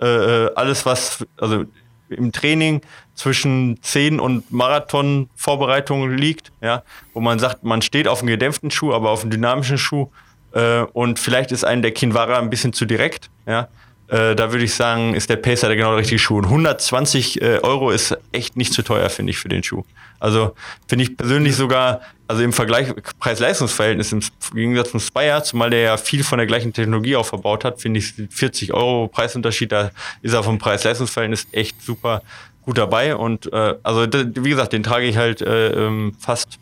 äh, äh alles was, also im Training zwischen 10 und Marathon-Vorbereitungen liegt, ja, wo man sagt, man steht auf einem gedämpften Schuh, aber auf einem dynamischen Schuh äh, und vielleicht ist einem der Kinvara ein bisschen zu direkt, ja, äh, da würde ich sagen, ist der Pacer der genau der richtige Schuh. Und 120 äh, Euro ist echt nicht zu teuer, finde ich, für den Schuh. Also finde ich persönlich sogar, also im Vergleich Preis-Leistungs-Verhältnis im Gegensatz zum Spire, zumal der ja viel von der gleichen Technologie auch verbaut hat, finde ich 40 Euro Preisunterschied, da ist er vom Preis-Leistungs-Verhältnis echt super gut dabei. Und äh, also wie gesagt, den trage ich halt äh, ähm, fast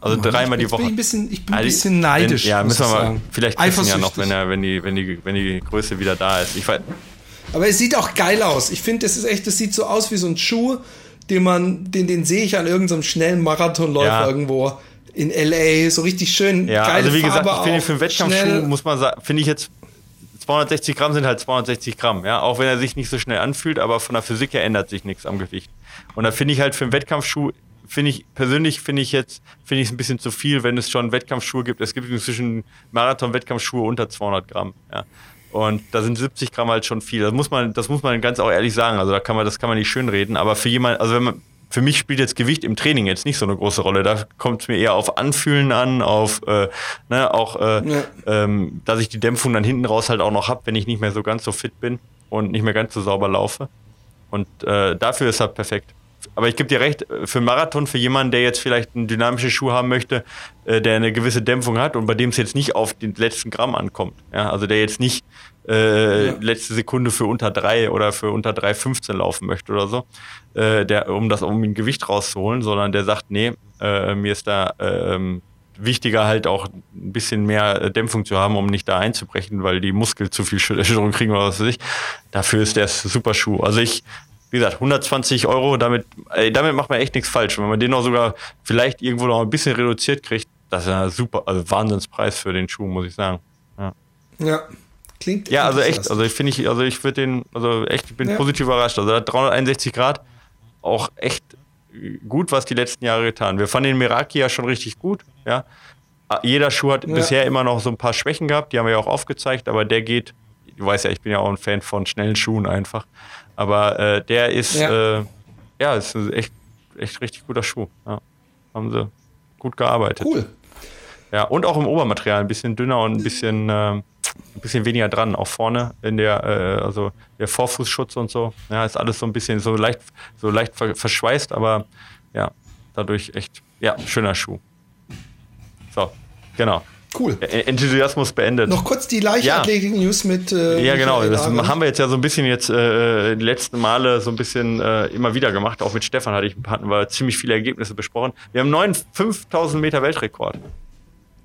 also Mann, dreimal die Woche. Bin ich, bisschen, ich bin ein bisschen neidisch. Wenn, ja, müssen wir mal. Sagen. Vielleicht wissen ja noch, wenn, er, wenn, die, wenn, die, wenn die Größe wieder da ist. Ich weiß, aber es sieht auch geil aus. Ich finde, das ist echt, das sieht so aus wie so ein Schuh, den man, den, den sehe ich an irgendeinem schnellen Marathonläufer ja. irgendwo in LA, so richtig schön. Ja, geile also wie Farbe gesagt, ich finde für einen Wettkampfschuh muss man sagen, finde ich jetzt 260 Gramm sind halt 260 Gramm, ja, auch wenn er sich nicht so schnell anfühlt, aber von der Physik her ändert sich nichts am Gewicht. Und da finde ich halt für einen Wettkampfschuh finde ich, persönlich finde ich jetzt, finde ich es ein bisschen zu viel, wenn es schon Wettkampfschuhe gibt. Es gibt inzwischen Marathon-Wettkampfschuhe unter 200 Gramm, ja. Und da sind 70 Gramm halt schon viel. Das muss man, das muss man ganz auch ehrlich sagen. Also da kann man, das kann man nicht schön reden. Aber für jemand, also wenn man, für mich spielt jetzt Gewicht im Training jetzt nicht so eine große Rolle. Da kommt es mir eher auf Anfühlen an, auf äh, ne, auch, äh, ja. ähm, dass ich die Dämpfung dann hinten raus halt auch noch habe, wenn ich nicht mehr so ganz so fit bin und nicht mehr ganz so sauber laufe. Und äh, dafür ist er perfekt aber ich gebe dir recht, für einen Marathon, für jemanden, der jetzt vielleicht einen dynamischen Schuh haben möchte, äh, der eine gewisse Dämpfung hat und bei dem es jetzt nicht auf den letzten Gramm ankommt. Ja, also der jetzt nicht äh, ja. letzte Sekunde für unter drei oder für unter 3,15 laufen möchte oder so, äh, der, um das, um ein Gewicht rauszuholen, sondern der sagt, nee, äh, mir ist da ähm, wichtiger halt auch ein bisschen mehr Dämpfung zu haben, um nicht da einzubrechen, weil die Muskeln zu viel Erschütterung kriegen oder was weiß ich. Dafür ist der super Schuh. Also ich wie gesagt, 120 Euro, damit, ey, damit macht man echt nichts falsch. Wenn man den auch sogar vielleicht irgendwo noch ein bisschen reduziert kriegt, das ist ein super, also Wahnsinnspreis für den Schuh, muss ich sagen. Ja. ja. Klingt Ja, also echt, also ich finde ich, also ich würde den, also echt, ich bin ja. positiv überrascht. Also 361 Grad, auch echt gut, was die letzten Jahre getan. Wir fanden den Meraki ja schon richtig gut, ja. Jeder Schuh hat ja. bisher immer noch so ein paar Schwächen gehabt, die haben wir ja auch aufgezeigt, aber der geht, du weißt ja, ich bin ja auch ein Fan von schnellen Schuhen einfach. Aber äh, der ist, ja, äh, ja ist echt, echt richtig guter Schuh. Ja. Haben sie gut gearbeitet. Cool. Ja, und auch im Obermaterial ein bisschen dünner und ein bisschen, äh, ein bisschen weniger dran. Auch vorne in der, äh, also der Vorfußschutz und so. Ja, ist alles so ein bisschen so leicht, so leicht verschweißt, aber ja, dadurch echt, ja, schöner Schuh. So, genau. Cool. Enthusiasmus beendet. Noch kurz die Leichtathletik-News ja. mit. Äh, ja, genau. Das haben wir jetzt ja so ein bisschen jetzt äh, die letzten Male so ein bisschen äh, immer wieder gemacht. Auch mit Stefan hatte ich, hatten wir ziemlich viele Ergebnisse besprochen. Wir haben einen neuen 5000 Meter Weltrekord.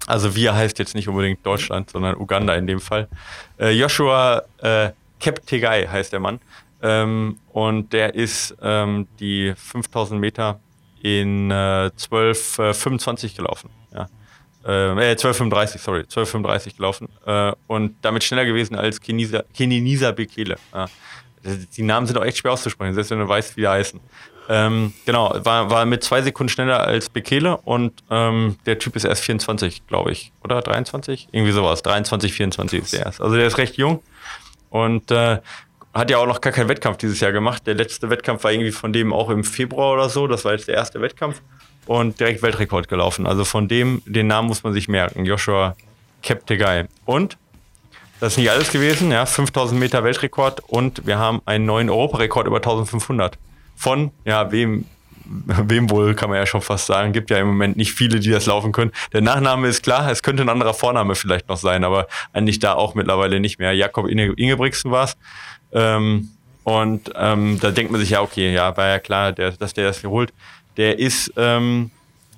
Also wir heißt jetzt nicht unbedingt Deutschland, sondern Uganda in dem Fall. Äh, Joshua äh, Keptegai heißt der Mann. Ähm, und der ist ähm, die 5000 Meter in äh, 12,25 äh, gelaufen. Ja äh, 1235, sorry, 1235 gelaufen äh, und damit schneller gewesen als Kenisa, Kenenisa Bekele. Ja. Die Namen sind auch echt schwer auszusprechen, selbst wenn du weißt, wie die heißen. Ähm, genau, war, war mit zwei Sekunden schneller als Bekele und ähm, der Typ ist erst 24, glaube ich, oder 23? Irgendwie sowas, 23, 24 ist der erst. Also der ist recht jung und äh, hat ja auch noch gar keinen Wettkampf dieses Jahr gemacht. Der letzte Wettkampf war irgendwie von dem auch im Februar oder so, das war jetzt der erste Wettkampf und direkt Weltrekord gelaufen. Also von dem, den Namen muss man sich merken. Joshua Keptegei. Und das ist nicht alles gewesen, ja, 5000 Meter Weltrekord und wir haben einen neuen Europarekord über 1500. Von, ja, wem, wem wohl, kann man ja schon fast sagen. Gibt ja im Moment nicht viele, die das laufen können. Der Nachname ist klar, es könnte ein anderer Vorname vielleicht noch sein, aber eigentlich da auch mittlerweile nicht mehr. Jakob Inge Ingebrigtsen war es. Ähm, und ähm, da denkt man sich ja, okay, ja, war ja klar, der, dass der das holt. Der ist ähm,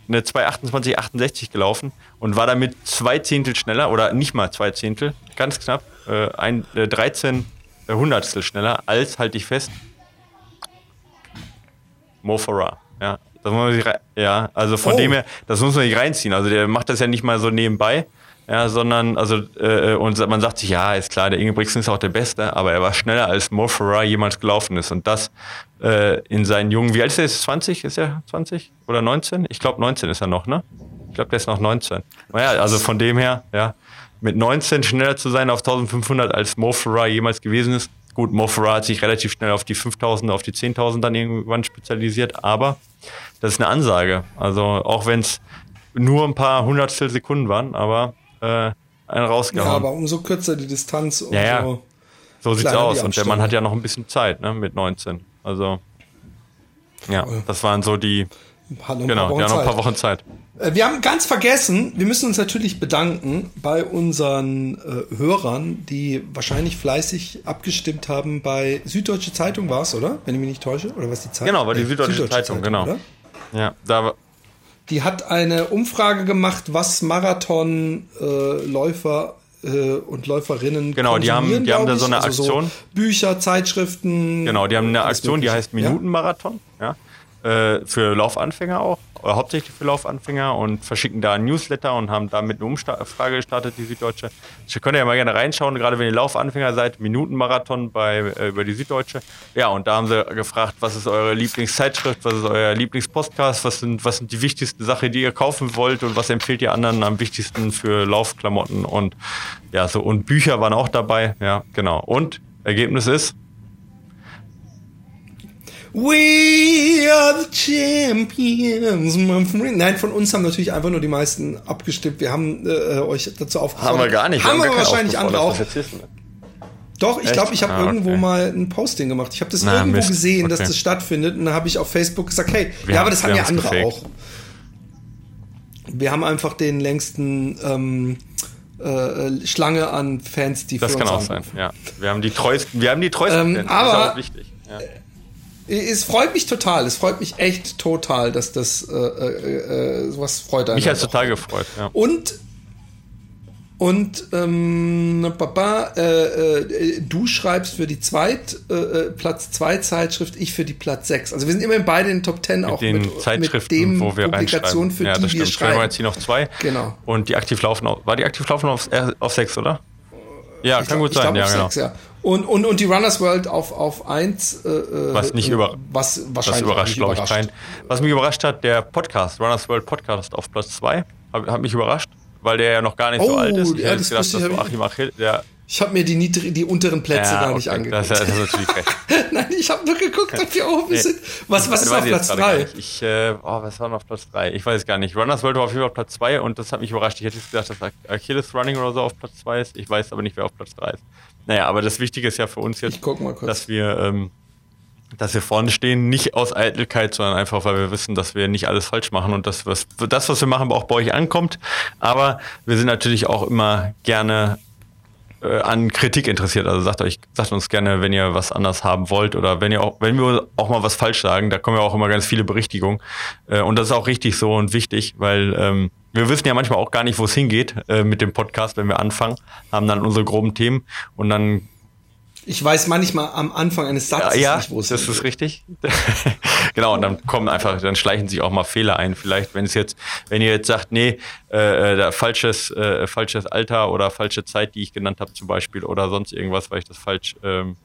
eine 2,28,68 gelaufen und war damit zwei Zehntel schneller oder nicht mal zwei Zehntel, ganz knapp, äh, ein, äh, 13 Hundertstel schneller als, halte ich fest, Mo Farah. Ja, Das muss man sich ja, also von oh. dem her, das muss man sich reinziehen. Also der macht das ja nicht mal so nebenbei, ja, sondern also äh, und man sagt sich, ja, ist klar, der Ingebrigtsen ist auch der Beste, aber er war schneller als Mo Farah jemals gelaufen ist und das äh, in seinen jungen, wie alt ist er jetzt? 20? Ist er 20 oder 19? Ich glaube 19 ist er noch, ne? Ich glaube, der ist noch 19. Naja, also von dem her, ja, mit 19 schneller zu sein auf 1500 als Mo Farah jemals gewesen ist. Gut, Mo Farah hat sich relativ schnell auf die 5000, auf die 10.000 dann irgendwann spezialisiert, aber das ist eine Ansage. Also auch wenn es nur ein paar Hundertstel Sekunden waren, aber äh, einen rausgehauen. Ja, aber umso kürzer die Distanz. Ja, ja. So sieht's aus. Und der Mann hat ja noch ein bisschen Zeit, ne, mit 19. Also, ja, das waren so die. Genau, ja, noch ein paar Wochen Zeit. Äh, wir haben ganz vergessen, wir müssen uns natürlich bedanken bei unseren äh, Hörern, die wahrscheinlich fleißig abgestimmt haben bei Süddeutsche Zeitung war es, oder? Wenn ich mich nicht täusche, oder was die Zeitung? Genau, war die Süddeutsche, Süddeutsche Zeitung, Zeitung, genau. Oder? Ja, da war die hat eine Umfrage gemacht, was Marathonläufer äh, äh, und Läuferinnen Genau, die haben, die haben da so eine also Aktion. So Bücher, Zeitschriften. Genau, die haben eine Aktion, die heißt Minutenmarathon. Äh, für Laufanfänger auch, oder hauptsächlich für Laufanfänger und verschicken da ein Newsletter und haben damit eine Umfrage gestartet, die Süddeutsche. Ich könnt ja mal gerne reinschauen, gerade wenn ihr Laufanfänger seid, Minutenmarathon bei, äh, über die Süddeutsche. Ja, und da haben sie gefragt, was ist eure Lieblingszeitschrift, was ist euer Lieblingspodcast, was sind, was sind die wichtigsten Sachen, die ihr kaufen wollt und was empfiehlt ihr anderen am wichtigsten für Laufklamotten und ja, so und Bücher waren auch dabei, ja, genau. Und Ergebnis ist, We are the champions, my friend. Nein, von uns haben natürlich einfach nur die meisten abgestimmt. Wir haben äh, euch dazu aufgefordert. Haben wir gar nicht. Haben wir, wir wahrscheinlich andere auch. Doch, ich glaube, ich habe ah, irgendwo okay. mal ein Posting gemacht. Ich habe das Na, irgendwo Mist. gesehen, okay. dass das stattfindet. Und dann habe ich auf Facebook gesagt, hey, wir ja, aber das haben ja andere gefaked. auch. Wir haben einfach den längsten ähm, äh, Schlange an Fans, die das für uns Das kann auch sein, ja. Wir haben die treuesten, wir haben die treuesten ähm, Fans. Aber, das ist auch wichtig. Ja es freut mich total. Es freut mich echt total, dass das äh, äh, äh sowas freut einen. Mich hat es total gefreut. Ja. Und und ähm, Papa, äh, äh, du schreibst für die Zweit, äh, äh Platz 2 Zeitschrift, ich für die Platz 6. Also wir sind immerhin beide in den Top 10 mit auch den mit, Zeitschriften, mit dem wo wir Publikation für ja, die das wir schreiben. Magazin auf 2. Genau. Und die aktiv laufen auf, war die aktiv laufen auf, äh, auf 6, oder? Ja, ich kann glaub, gut sein, ja, genau. 6, ja. Und, und, und die Runners World auf, auf 1. Äh, äh, was nicht über, was wahrscheinlich was überrascht, glaube ich, kein. Was mich überrascht hat, der Podcast, Runners World Podcast auf Platz 2, hat, hat mich überrascht, weil der ja noch gar nicht oh, so alt ist. Ich ja, das gedacht, dass so Achim Achille, der ich habe mir die, niedrig, die unteren Plätze ja, gar nicht okay. angeguckt. Das, das ist natürlich recht. Nein, ich habe nur geguckt, ob wir oben nee. sind. Was, was ist auf Platz 3? Ich, äh, oh, was war noch auf Platz 3? Ich weiß gar nicht. Runners World war auf jeden Fall auf Platz 2 und das hat mich überrascht. Ich hätte gedacht, dass Achilles Running oder so auf Platz 2 ist. Ich weiß aber nicht, wer auf Platz 3 ist. Naja, aber das Wichtige ist ja für uns jetzt, dass wir, ähm, dass wir vorne stehen, nicht aus Eitelkeit, sondern einfach, weil wir wissen, dass wir nicht alles falsch machen und dass was, das, was wir machen, auch bei euch ankommt. Aber wir sind natürlich auch immer gerne äh, an Kritik interessiert. Also sagt euch, sagt uns gerne, wenn ihr was anders haben wollt oder wenn ihr auch, wenn wir auch mal was falsch sagen, da kommen ja auch immer ganz viele Berichtigungen. Äh, und das ist auch richtig so und wichtig, weil ähm, wir wissen ja manchmal auch gar nicht, wo es hingeht äh, mit dem Podcast, wenn wir anfangen, haben dann unsere groben Themen und dann ich weiß manchmal am Anfang eines Satzes ja, nicht, wo es das ist richtig. genau, und dann kommen einfach, dann schleichen sich auch mal Fehler ein. Vielleicht, wenn es jetzt, wenn ihr jetzt sagt, nee, äh, äh falsches, äh, falsches Alter oder falsche Zeit, die ich genannt habe zum Beispiel, oder sonst irgendwas, weil ich das falsch ähm,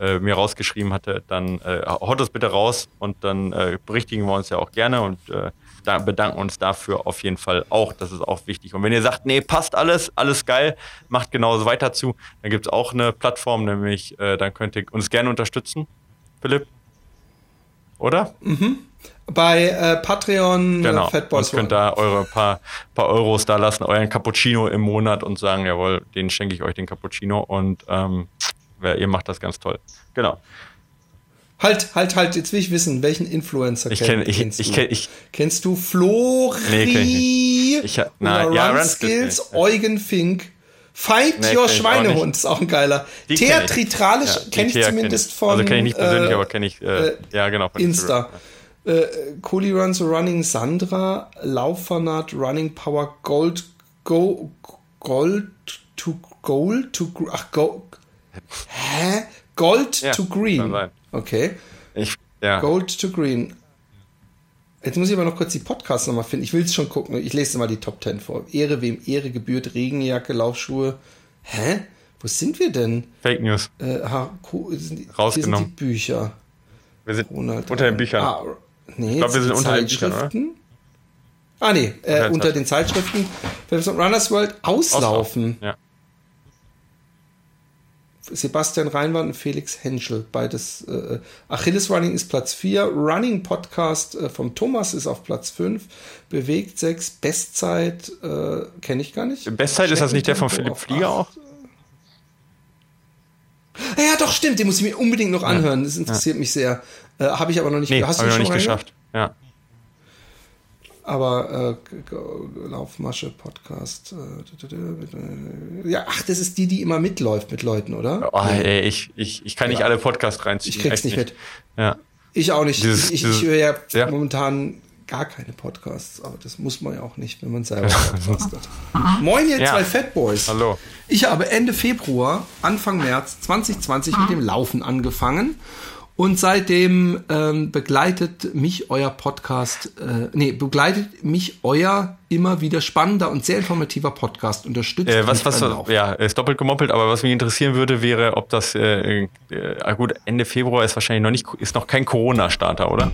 äh, mir rausgeschrieben hatte, dann äh, haut das bitte raus und dann äh, berichtigen wir uns ja auch gerne und äh, da bedanken uns dafür auf jeden Fall auch. Das ist auch wichtig. Und wenn ihr sagt, nee, passt alles, alles geil, macht genauso weiter zu, dann gibt es auch eine Plattform, nämlich äh, dann könnt ihr uns gerne unterstützen, Philipp. Oder? Mhm. Bei äh, Patreon äh, genau. Fatboys könnt da eure paar, paar Euros da lassen, euren Cappuccino im Monat und sagen, jawohl, den schenke ich euch den Cappuccino und ähm, ihr macht das ganz toll. Genau. Halt, halt, halt, jetzt will ich wissen, welchen Influencer ich kenn, ich, kennst ich, du? Kenn, ich, kennst du Flori nee, kenn ich nicht. Ich, na, ja, Run Skills, Eugen Fink, Fight nee, Your Schweinehund, ist auch ein geiler. Theatralisch ja, kenne ich zumindest kenn ich. von. Also kenne ich nicht persönlich, äh, aber kenne ich, äh, äh, ja genau. Insta. Ja. Äh, Cooley Runs Running Sandra, Lauffanat Running Power Gold, Go, Gold to Gold to, ach, Go, hä? Gold ja, to Green. Okay. Ich, ja. Gold to Green. Jetzt muss ich aber noch kurz die Podcasts nochmal finden. Ich will es schon gucken. Ich lese mal die Top 10 vor. Ehre, wem Ehre gebührt, Regenjacke, Laufschuhe. Hä? Wo sind wir denn? Fake News. Äh, ha, Rausgenommen. Hier sind die Bücher. Wir sind Ronald, unter den Büchern. Ah, nee, ich glaube, wir sind unter den Büchern, oder? Ah, nee, äh, unter den Zeitschriften. Runners World auslaufen. Ja. Sebastian Reinwand und Felix Henschel, beides. Äh, Achilles Running ist Platz 4, Running Podcast äh, vom Thomas ist auf Platz 5, Bewegt 6, Bestzeit äh, kenne ich gar nicht. Bestzeit ist das nicht der von Philipp Flieger auch? Ja, doch, stimmt, den muss ich mir unbedingt noch anhören. Das interessiert ja. mich sehr. Äh, Habe ich aber noch nicht nee, Hast du noch nicht geschafft. Ja. Aber äh, Laufmasche Podcast. Äh, ja, ach, das ist die, die immer mitläuft mit Leuten, oder? Oh, ey, ich, ich, ich kann nicht alle Podcasts reinziehen. Ich krieg's nicht, nicht mit. Ja. Ich auch nicht. Dieses, ich, ich, ich höre ja, ja, momentan gar keine Podcasts, aber das muss man ja auch nicht, wenn man selber Podcast hat. Moin ihr ja. zwei Fatboys. Hallo. Ich habe Ende Februar, Anfang März 2020 mit dem Laufen angefangen und seitdem ähm, begleitet mich euer Podcast, äh, nee, begleitet mich euer immer wieder spannender und sehr informativer Podcast unterstützt. Äh, was, was, ja, ist doppelt gemoppelt, aber was mich interessieren würde, wäre, ob das, äh, äh, gut, Ende Februar ist wahrscheinlich noch nicht, ist noch kein Corona-Starter, oder?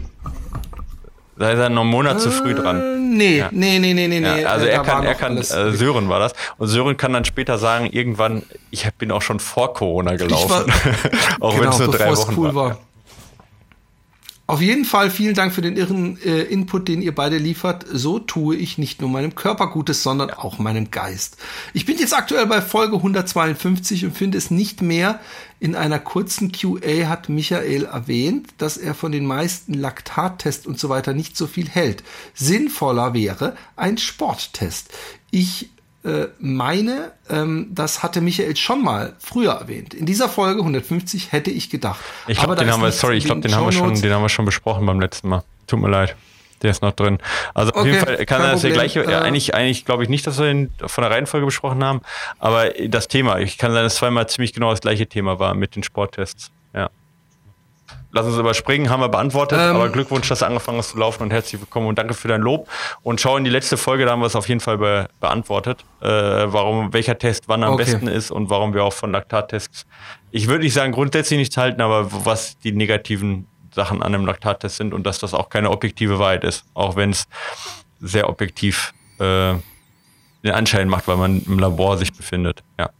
Da ist er noch einen Monat äh, zu früh dran. Äh, nee, ja. nee, nee, nee, nee, ja, Also er kann, er kann, äh, Sören war das. Und Sören kann dann später sagen, irgendwann, ich bin auch schon vor Corona gelaufen. War, auch genau, wenn es nur drei Wochen cool war. war. Auf jeden Fall vielen Dank für den irren äh, Input, den ihr beide liefert. So tue ich nicht nur meinem Körper Gutes, sondern auch meinem Geist. Ich bin jetzt aktuell bei Folge 152 und finde es nicht mehr. In einer kurzen QA hat Michael erwähnt, dass er von den meisten Laktattests und so weiter nicht so viel hält. Sinnvoller wäre ein Sporttest. Ich äh, meine, ähm, das hatte Michael schon mal früher erwähnt. In dieser Folge 150 hätte ich gedacht. Ich glaube, den haben wir, sorry, ich glaube, den haben wir schon, den haben wir schon besprochen beim letzten Mal. Tut mir leid. Der ist noch drin. Also auf okay, jeden Fall kann das der gleiche, äh, eigentlich, eigentlich glaube ich nicht, dass wir ihn von der Reihenfolge besprochen haben, aber das Thema, ich kann sagen, dass zweimal ziemlich genau das gleiche Thema war mit den Sporttests. Lass uns überspringen, haben wir beantwortet. Ähm, aber Glückwunsch, dass du angefangen hast zu laufen und herzlich willkommen und danke für dein Lob. Und schau in die letzte Folge, da haben wir es auf jeden Fall be beantwortet, äh, warum welcher Test wann am okay. besten ist und warum wir auch von Laktattests. Ich würde nicht sagen grundsätzlich nichts halten, aber was die negativen Sachen an einem Laktattest sind und dass das auch keine objektive Wahrheit ist, auch wenn es sehr objektiv äh, den Anschein macht, weil man im Labor sich befindet. Ja.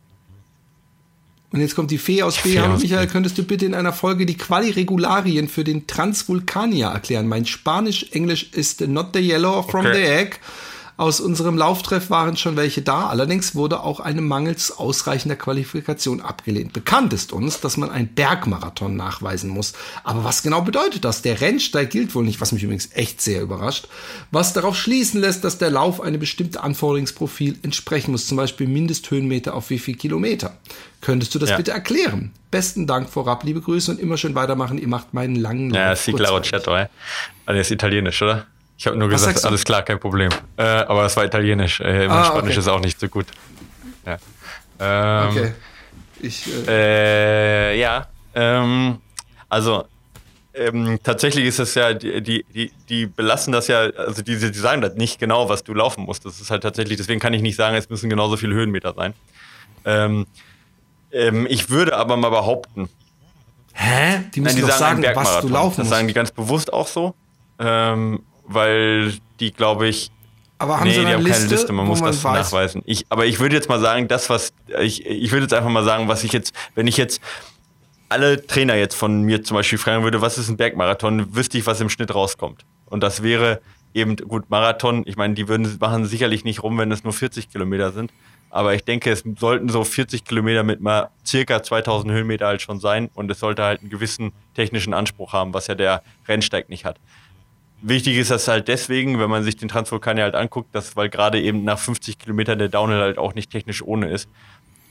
Und jetzt kommt die Fee aus B. Hallo Michael, könntest du bitte in einer Folge die Quali-Regularien für den Transvulkanier erklären? Mein Spanisch-Englisch ist not the yellow from okay. the egg. Aus unserem Lauftreff waren schon welche da, allerdings wurde auch eine mangels ausreichender Qualifikation abgelehnt. Bekannt ist uns, dass man einen Bergmarathon nachweisen muss. Aber was genau bedeutet das? Der Rennsteig gilt wohl nicht, was mich übrigens echt sehr überrascht. Was darauf schließen lässt, dass der Lauf eine bestimmte Anforderungsprofil entsprechen muss, zum Beispiel Mindesthöhenmeter auf wie viel Kilometer. Könntest du das ja. bitte erklären? Besten Dank vorab, liebe Grüße und immer schön weitermachen. Ihr macht meinen langen Ja, si claro, certo, eh? Also ist italienisch, oder? Ich habe nur Was gesagt, alles klar, kein Problem. Äh, aber es war italienisch. Äh, mein ah, Spanisch okay. ist auch nicht so gut. Ja. Ähm, okay. Ich, äh, äh ja. Ähm, also ähm, tatsächlich ist es ja, die, die, die, belassen das ja, also die, die sagen das nicht genau, was du laufen musst. Das ist halt tatsächlich, deswegen kann ich nicht sagen, es müssen genauso viele Höhenmeter sein. Ähm, ähm, ich würde aber mal behaupten. Hä? Die müssen nein, die sagen, sagen was du laufen musst. Das sagen die ganz bewusst auch so. Ähm, weil die, glaube ich, aber haben nee, sie die haben Liste, keine Liste, man muss das weiß. nachweisen. Ich, aber ich würde jetzt mal sagen, das, was, ich, ich würde jetzt einfach mal sagen, was ich jetzt, wenn ich jetzt alle Trainer jetzt von mir zum Beispiel fragen würde, was ist ein Bergmarathon, wüsste ich, was im Schnitt rauskommt. Und das wäre eben, gut, Marathon, ich meine, die würden machen sicherlich nicht rum, wenn es nur 40 Kilometer sind. Aber ich denke, es sollten so 40 Kilometer mit mal circa 2000 Höhenmeter halt schon sein. Und es sollte halt einen gewissen technischen Anspruch haben, was ja der Rennsteig nicht hat. Wichtig ist das halt deswegen, wenn man sich den Transvulkan ja halt anguckt, dass, weil gerade eben nach 50 Kilometern der Downhill halt auch nicht technisch ohne ist.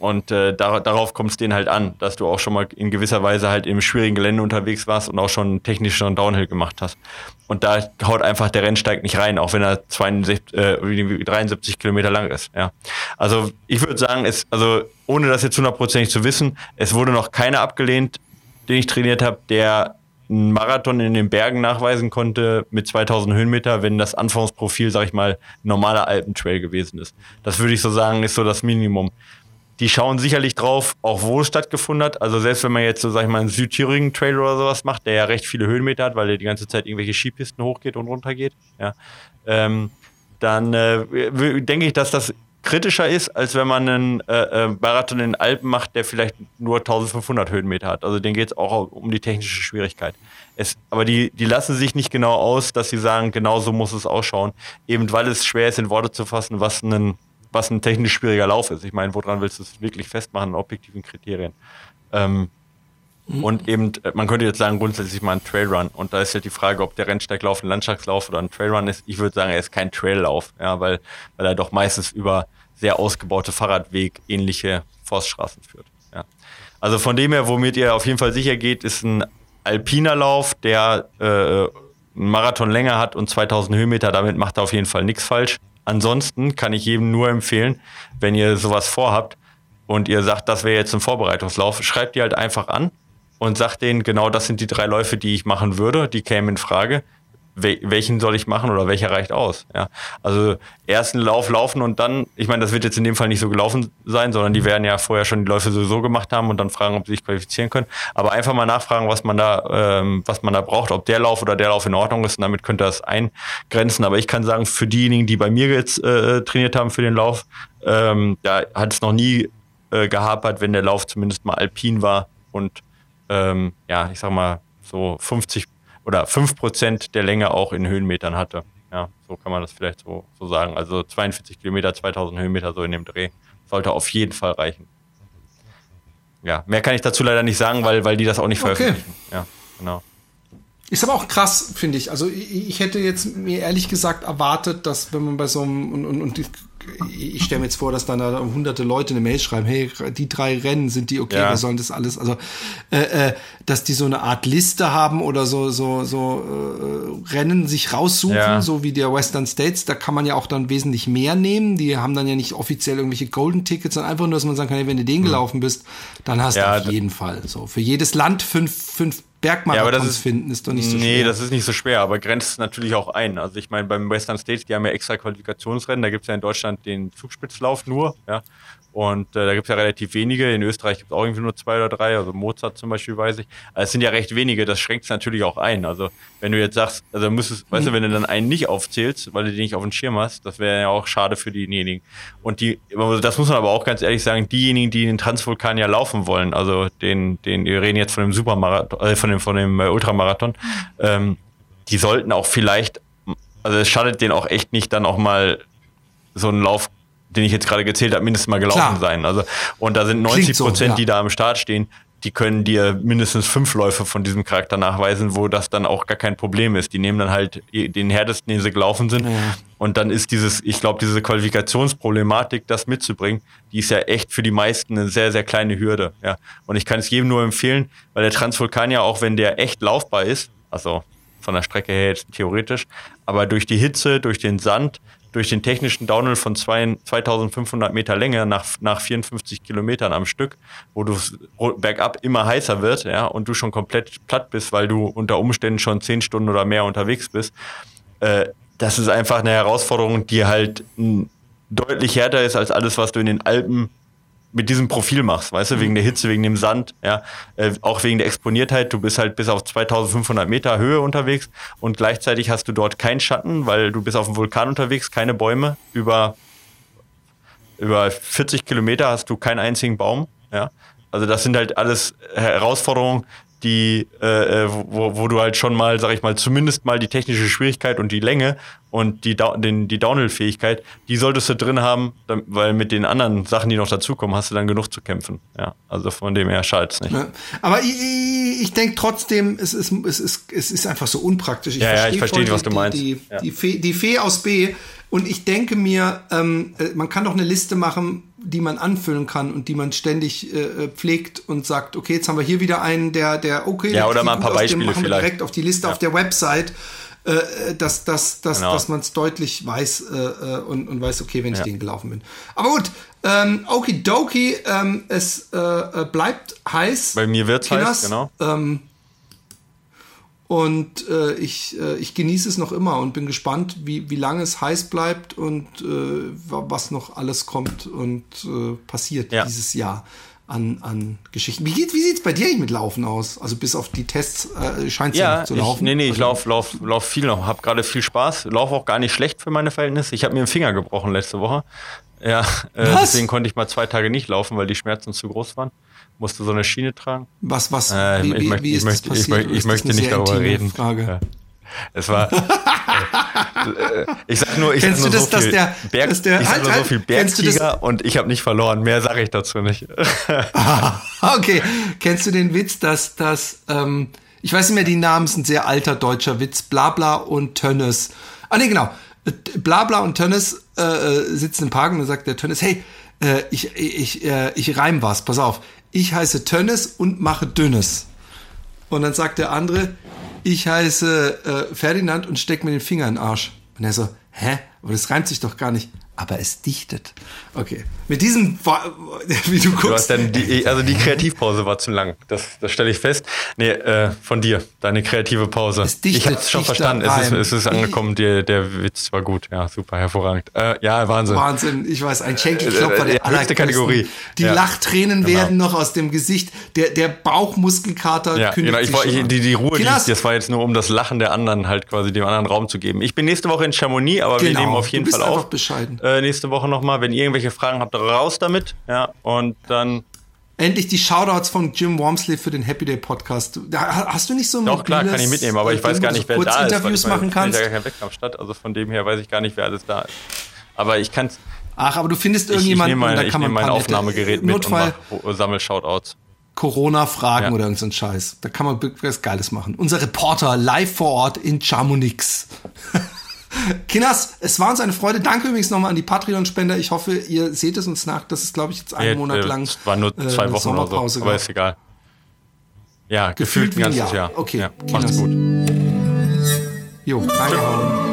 Und äh, da, darauf kommt es denen halt an, dass du auch schon mal in gewisser Weise halt im schwierigen Gelände unterwegs warst und auch schon technischen Downhill gemacht hast. Und da haut einfach der Rennsteig nicht rein, auch wenn er 62, äh, 73 Kilometer lang ist. Ja. Also ich würde sagen, es, also ohne das jetzt hundertprozentig zu wissen, es wurde noch keiner abgelehnt, den ich trainiert habe, der einen Marathon in den Bergen nachweisen konnte mit 2000 Höhenmeter, wenn das Anfangsprofil, sag ich mal, normaler Alpentrail gewesen ist. Das würde ich so sagen, ist so das Minimum. Die schauen sicherlich drauf, auch wo es stattgefunden hat. Also selbst wenn man jetzt so, sag ich mal, einen Südthüringen Trail oder sowas macht, der ja recht viele Höhenmeter hat, weil der die ganze Zeit irgendwelche Skipisten hochgeht und runter geht, ja, ähm, dann äh, denke ich, dass das kritischer ist, als wenn man einen äh, äh, Marathon in den Alpen macht, der vielleicht nur 1500 Höhenmeter hat. Also den geht es auch um die technische Schwierigkeit. Es, aber die, die lassen sich nicht genau aus, dass sie sagen, genau so muss es ausschauen. Eben weil es schwer ist, in Worte zu fassen, was ein, was ein technisch schwieriger Lauf ist. Ich meine, woran willst du es wirklich festmachen, in objektiven Kriterien? Ähm. Und eben, äh, man könnte jetzt sagen, grundsätzlich mal ein Trailrun. Und da ist halt die Frage, ob der Rennsteiglauf ein Landschaftslauf oder ein Trailrun ist. Ich würde sagen, er ist kein Traillauf, ja, weil, weil er doch meistens über sehr ausgebaute Fahrradweg ähnliche Forststraßen führt. Ja. Also von dem her, womit ihr auf jeden Fall sicher geht, ist ein alpiner Lauf, der äh, einen Marathon länger hat und 2000 Höhenmeter. Damit macht er auf jeden Fall nichts falsch. Ansonsten kann ich jedem nur empfehlen, wenn ihr sowas vorhabt und ihr sagt, das wäre jetzt ein Vorbereitungslauf, schreibt die halt einfach an und sagt denen, genau das sind die drei Läufe, die ich machen würde, die kämen in Frage. welchen soll ich machen oder welcher reicht aus? Ja, also ersten Lauf laufen und dann, ich meine, das wird jetzt in dem Fall nicht so gelaufen sein, sondern die werden ja vorher schon die Läufe sowieso gemacht haben und dann fragen, ob sie sich qualifizieren können. Aber einfach mal nachfragen, was man da, ähm, was man da braucht, ob der Lauf oder der Lauf in Ordnung ist und damit könnt ihr das eingrenzen. Aber ich kann sagen, für diejenigen, die bei mir jetzt äh, trainiert haben für den Lauf, ähm, da hat es noch nie äh, gehapert, wenn der Lauf zumindest mal alpin war und ähm, ja, ich sag mal, so 50 oder 5 Prozent der Länge auch in Höhenmetern hatte. Ja, so kann man das vielleicht so, so sagen. Also 42 Kilometer, 2000 Höhenmeter so in dem Dreh. Sollte auf jeden Fall reichen. Ja, mehr kann ich dazu leider nicht sagen, weil, weil die das auch nicht veröffentlichen. Okay. Ja, genau. Ist aber auch krass, finde ich. Also ich, hätte jetzt mir ehrlich gesagt erwartet, dass wenn man bei so einem und, und, und ich stelle mir jetzt vor, dass dann da hunderte Leute eine Mail schreiben, hey, die drei Rennen, sind die okay, ja. wir sollen das alles, also äh, äh, dass die so eine Art Liste haben oder so, so, so äh, Rennen sich raussuchen, ja. so wie der Western States, da kann man ja auch dann wesentlich mehr nehmen. Die haben dann ja nicht offiziell irgendwelche Golden Tickets, sondern einfach nur, dass man sagen kann, hey, wenn du den hm. gelaufen bist, dann hast ja, du auf jeden Fall. So, für jedes Land fünf, fünf Bergmarathons ja, aber das ist, finden, ist doch nicht so schwer. Nee, das ist nicht so schwer, aber grenzt natürlich auch ein. Also ich meine, beim Western States, die haben ja extra Qualifikationsrennen, da gibt es ja in Deutschland den Zugspitzlauf nur, ja. Und äh, da gibt es ja relativ wenige. In Österreich gibt es auch irgendwie nur zwei oder drei, also Mozart zum Beispiel, weiß ich. Also es sind ja recht wenige, das schränkt es natürlich auch ein. Also wenn du jetzt sagst, also müsstest, weißt du, wenn du dann einen nicht aufzählst, weil du den nicht auf den Schirm hast, das wäre ja auch schade für diejenigen. Und die, das muss man aber auch ganz ehrlich sagen, diejenigen, die den Transvulkan ja laufen wollen, also den, den, wir reden jetzt von dem Supermarathon, äh, von dem, von dem äh, Ultramarathon, ähm, die sollten auch vielleicht, also es schadet denen auch echt nicht, dann auch mal so einen Lauf den ich jetzt gerade gezählt habe, mindestens mal gelaufen Klar. sein. Also, und da sind 90 Prozent, so, ja. die da am Start stehen, die können dir mindestens fünf Läufe von diesem Charakter nachweisen, wo das dann auch gar kein Problem ist. Die nehmen dann halt den härtesten, den sie gelaufen sind. Ja. Und dann ist dieses, ich glaube, diese Qualifikationsproblematik, das mitzubringen, die ist ja echt für die meisten eine sehr, sehr kleine Hürde. Ja. Und ich kann es jedem nur empfehlen, weil der Transvulkan ja auch, wenn der echt laufbar ist, also von der Strecke her jetzt theoretisch, aber durch die Hitze, durch den Sand, durch den technischen Downhill von zwei, 2500 Meter Länge nach, nach 54 Kilometern am Stück, wo du bergab immer heißer wird, ja, und du schon komplett platt bist, weil du unter Umständen schon zehn Stunden oder mehr unterwegs bist. Äh, das ist einfach eine Herausforderung, die halt deutlich härter ist als alles, was du in den Alpen mit diesem Profil machst, weißt du, wegen der Hitze, wegen dem Sand, ja, äh, auch wegen der Exponiertheit. Du bist halt bis auf 2500 Meter Höhe unterwegs und gleichzeitig hast du dort keinen Schatten, weil du bist auf dem Vulkan unterwegs, keine Bäume. Über, über 40 Kilometer hast du keinen einzigen Baum, ja. Also das sind halt alles Herausforderungen, die, äh, äh, wo, wo du halt schon mal, sag ich mal, zumindest mal die technische Schwierigkeit und die Länge und die, den, die Downhill-Fähigkeit, die solltest du drin haben, weil mit den anderen Sachen, die noch dazukommen, hast du dann genug zu kämpfen. Ja, also von dem her schadet es nicht. Ja, aber ich, ich denke trotzdem, es ist, es, ist, es ist einfach so unpraktisch. Ich ja, ja, ich verstehe, was du meinst. Die, die, ja. die, Fee, die Fee aus B und ich denke mir, ähm, äh, man kann doch eine Liste machen, die man anfüllen kann und die man ständig äh, pflegt und sagt, okay, jetzt haben wir hier wieder einen, der, der, okay, ja, oder mal ein paar Beispiele machen vielleicht. direkt auf die Liste ja. auf der Website, äh, dass, dass, dass, genau. dass man es deutlich weiß äh, äh, und, und weiß, okay, wenn ich ja. den gelaufen bin. Aber gut, ähm, okidoki, ähm, es äh, äh bleibt heiß. Bei mir wird heiß, genau. Ähm, Und äh, ich, äh, ich genieße es noch immer und bin gespannt, wie, wie lange es heiß bleibt und äh, was noch alles kommt und äh, passiert ja. dieses Jahr an, an Geschichten. Wie, geht, wie sieht es bei dir eigentlich mit Laufen aus? Also bis auf die Tests äh, scheint es ja, ja zu laufen. Ich, nee, nee, ich also, laufe lauf, lauf viel noch, habe gerade viel Spaß, laufe auch gar nicht schlecht für meine Verhältnisse. Ich habe mir den Finger gebrochen letzte Woche. Ja, äh, deswegen konnte ich mal zwei Tage nicht laufen, weil die Schmerzen zu groß waren. Musste so eine Schiene tragen. Was, was? Äh, wie, ich, möchte, wie ist ich, möchte, ich, möchte, ich möchte nicht darüber reden. Frage. Ja. Es war. ich sag nur, ich Kennst sag nur das, so viel der, Berg, ich sag halt, nur so viel Bergtiger und ich habe nicht verloren. Mehr sage ich dazu nicht. ah, okay. Kennst du den Witz, dass das, ähm, ich weiß nicht mehr, die Namen sind sehr alter deutscher Witz, Blabla und Tönnes. Ah nee, genau. Blabla und Tönnes äh, äh, sitzen im Park und dann sagt der Tönnes, hey, äh, ich, ich, äh, ich reim was, pass auf. Ich heiße Tönnes und mache Dünnes. Und dann sagt der andere, ich heiße äh, Ferdinand und steck mir den Finger in den Arsch. Und er so, hä? Aber das reimt sich doch gar nicht aber es dichtet. Okay. Mit diesem, wie du guckst. Du hast dann die, also die Kreativpause war zu lang. Das, das stelle ich fest. Nee, äh, von dir, deine kreative Pause. Es dichtet, ich habe es schon verstanden. Es ist, es ist angekommen. Der, der Witz war gut. Ja, super, hervorragend. Äh, ja, Wahnsinn. Wahnsinn. Ich weiß, ein Schenkelklopfer äh, der allergrößten. Kategorie. Die ja. Lachtränen genau. werden noch aus dem Gesicht. Der, der Bauchmuskelkater ja, genau. Ich, ich, die, die Ruhe, die, das war jetzt nur, um das Lachen der anderen halt quasi dem anderen Raum zu geben. Ich bin nächste Woche in Chamonix, aber genau. wir nehmen auf jeden du bist Fall auf. bescheiden. Äh, äh, nächste Woche nochmal. Wenn ihr irgendwelche Fragen habt, raus damit. Ja, und dann. Endlich die Shoutouts von Jim Wormsley für den Happy Day Podcast. Hast du nicht so ein Doch, klar, kann ich mitnehmen, aber ich weiß gar nicht, wer da ist. Interviews machen kannst. Ja gar kein Wettkampf statt, also von dem her weiß ich gar nicht, wer alles da ist. Aber ich kann Ach, aber du findest irgendjemanden, ich, ich mein, da kann man mein Aufnahmegerät Notfall mit und sammel Shoutouts. Corona-Fragen ja. oder irgendein Scheiß. Da kann man was Geiles machen. Unser Reporter live vor Ort in Chamonix. Kinas, es war uns eine Freude. Danke übrigens nochmal an die Patreon-Spender. Ich hoffe, ihr seht es uns nach. Das ist, glaube ich, jetzt einen ja, Monat lang. Es war nur zwei äh, Wochen oder so, aber ist egal. Ja, gefühlt, gefühlt ein ganzes Jahr. Okay, ja, macht's gut. Jo, reingehauen.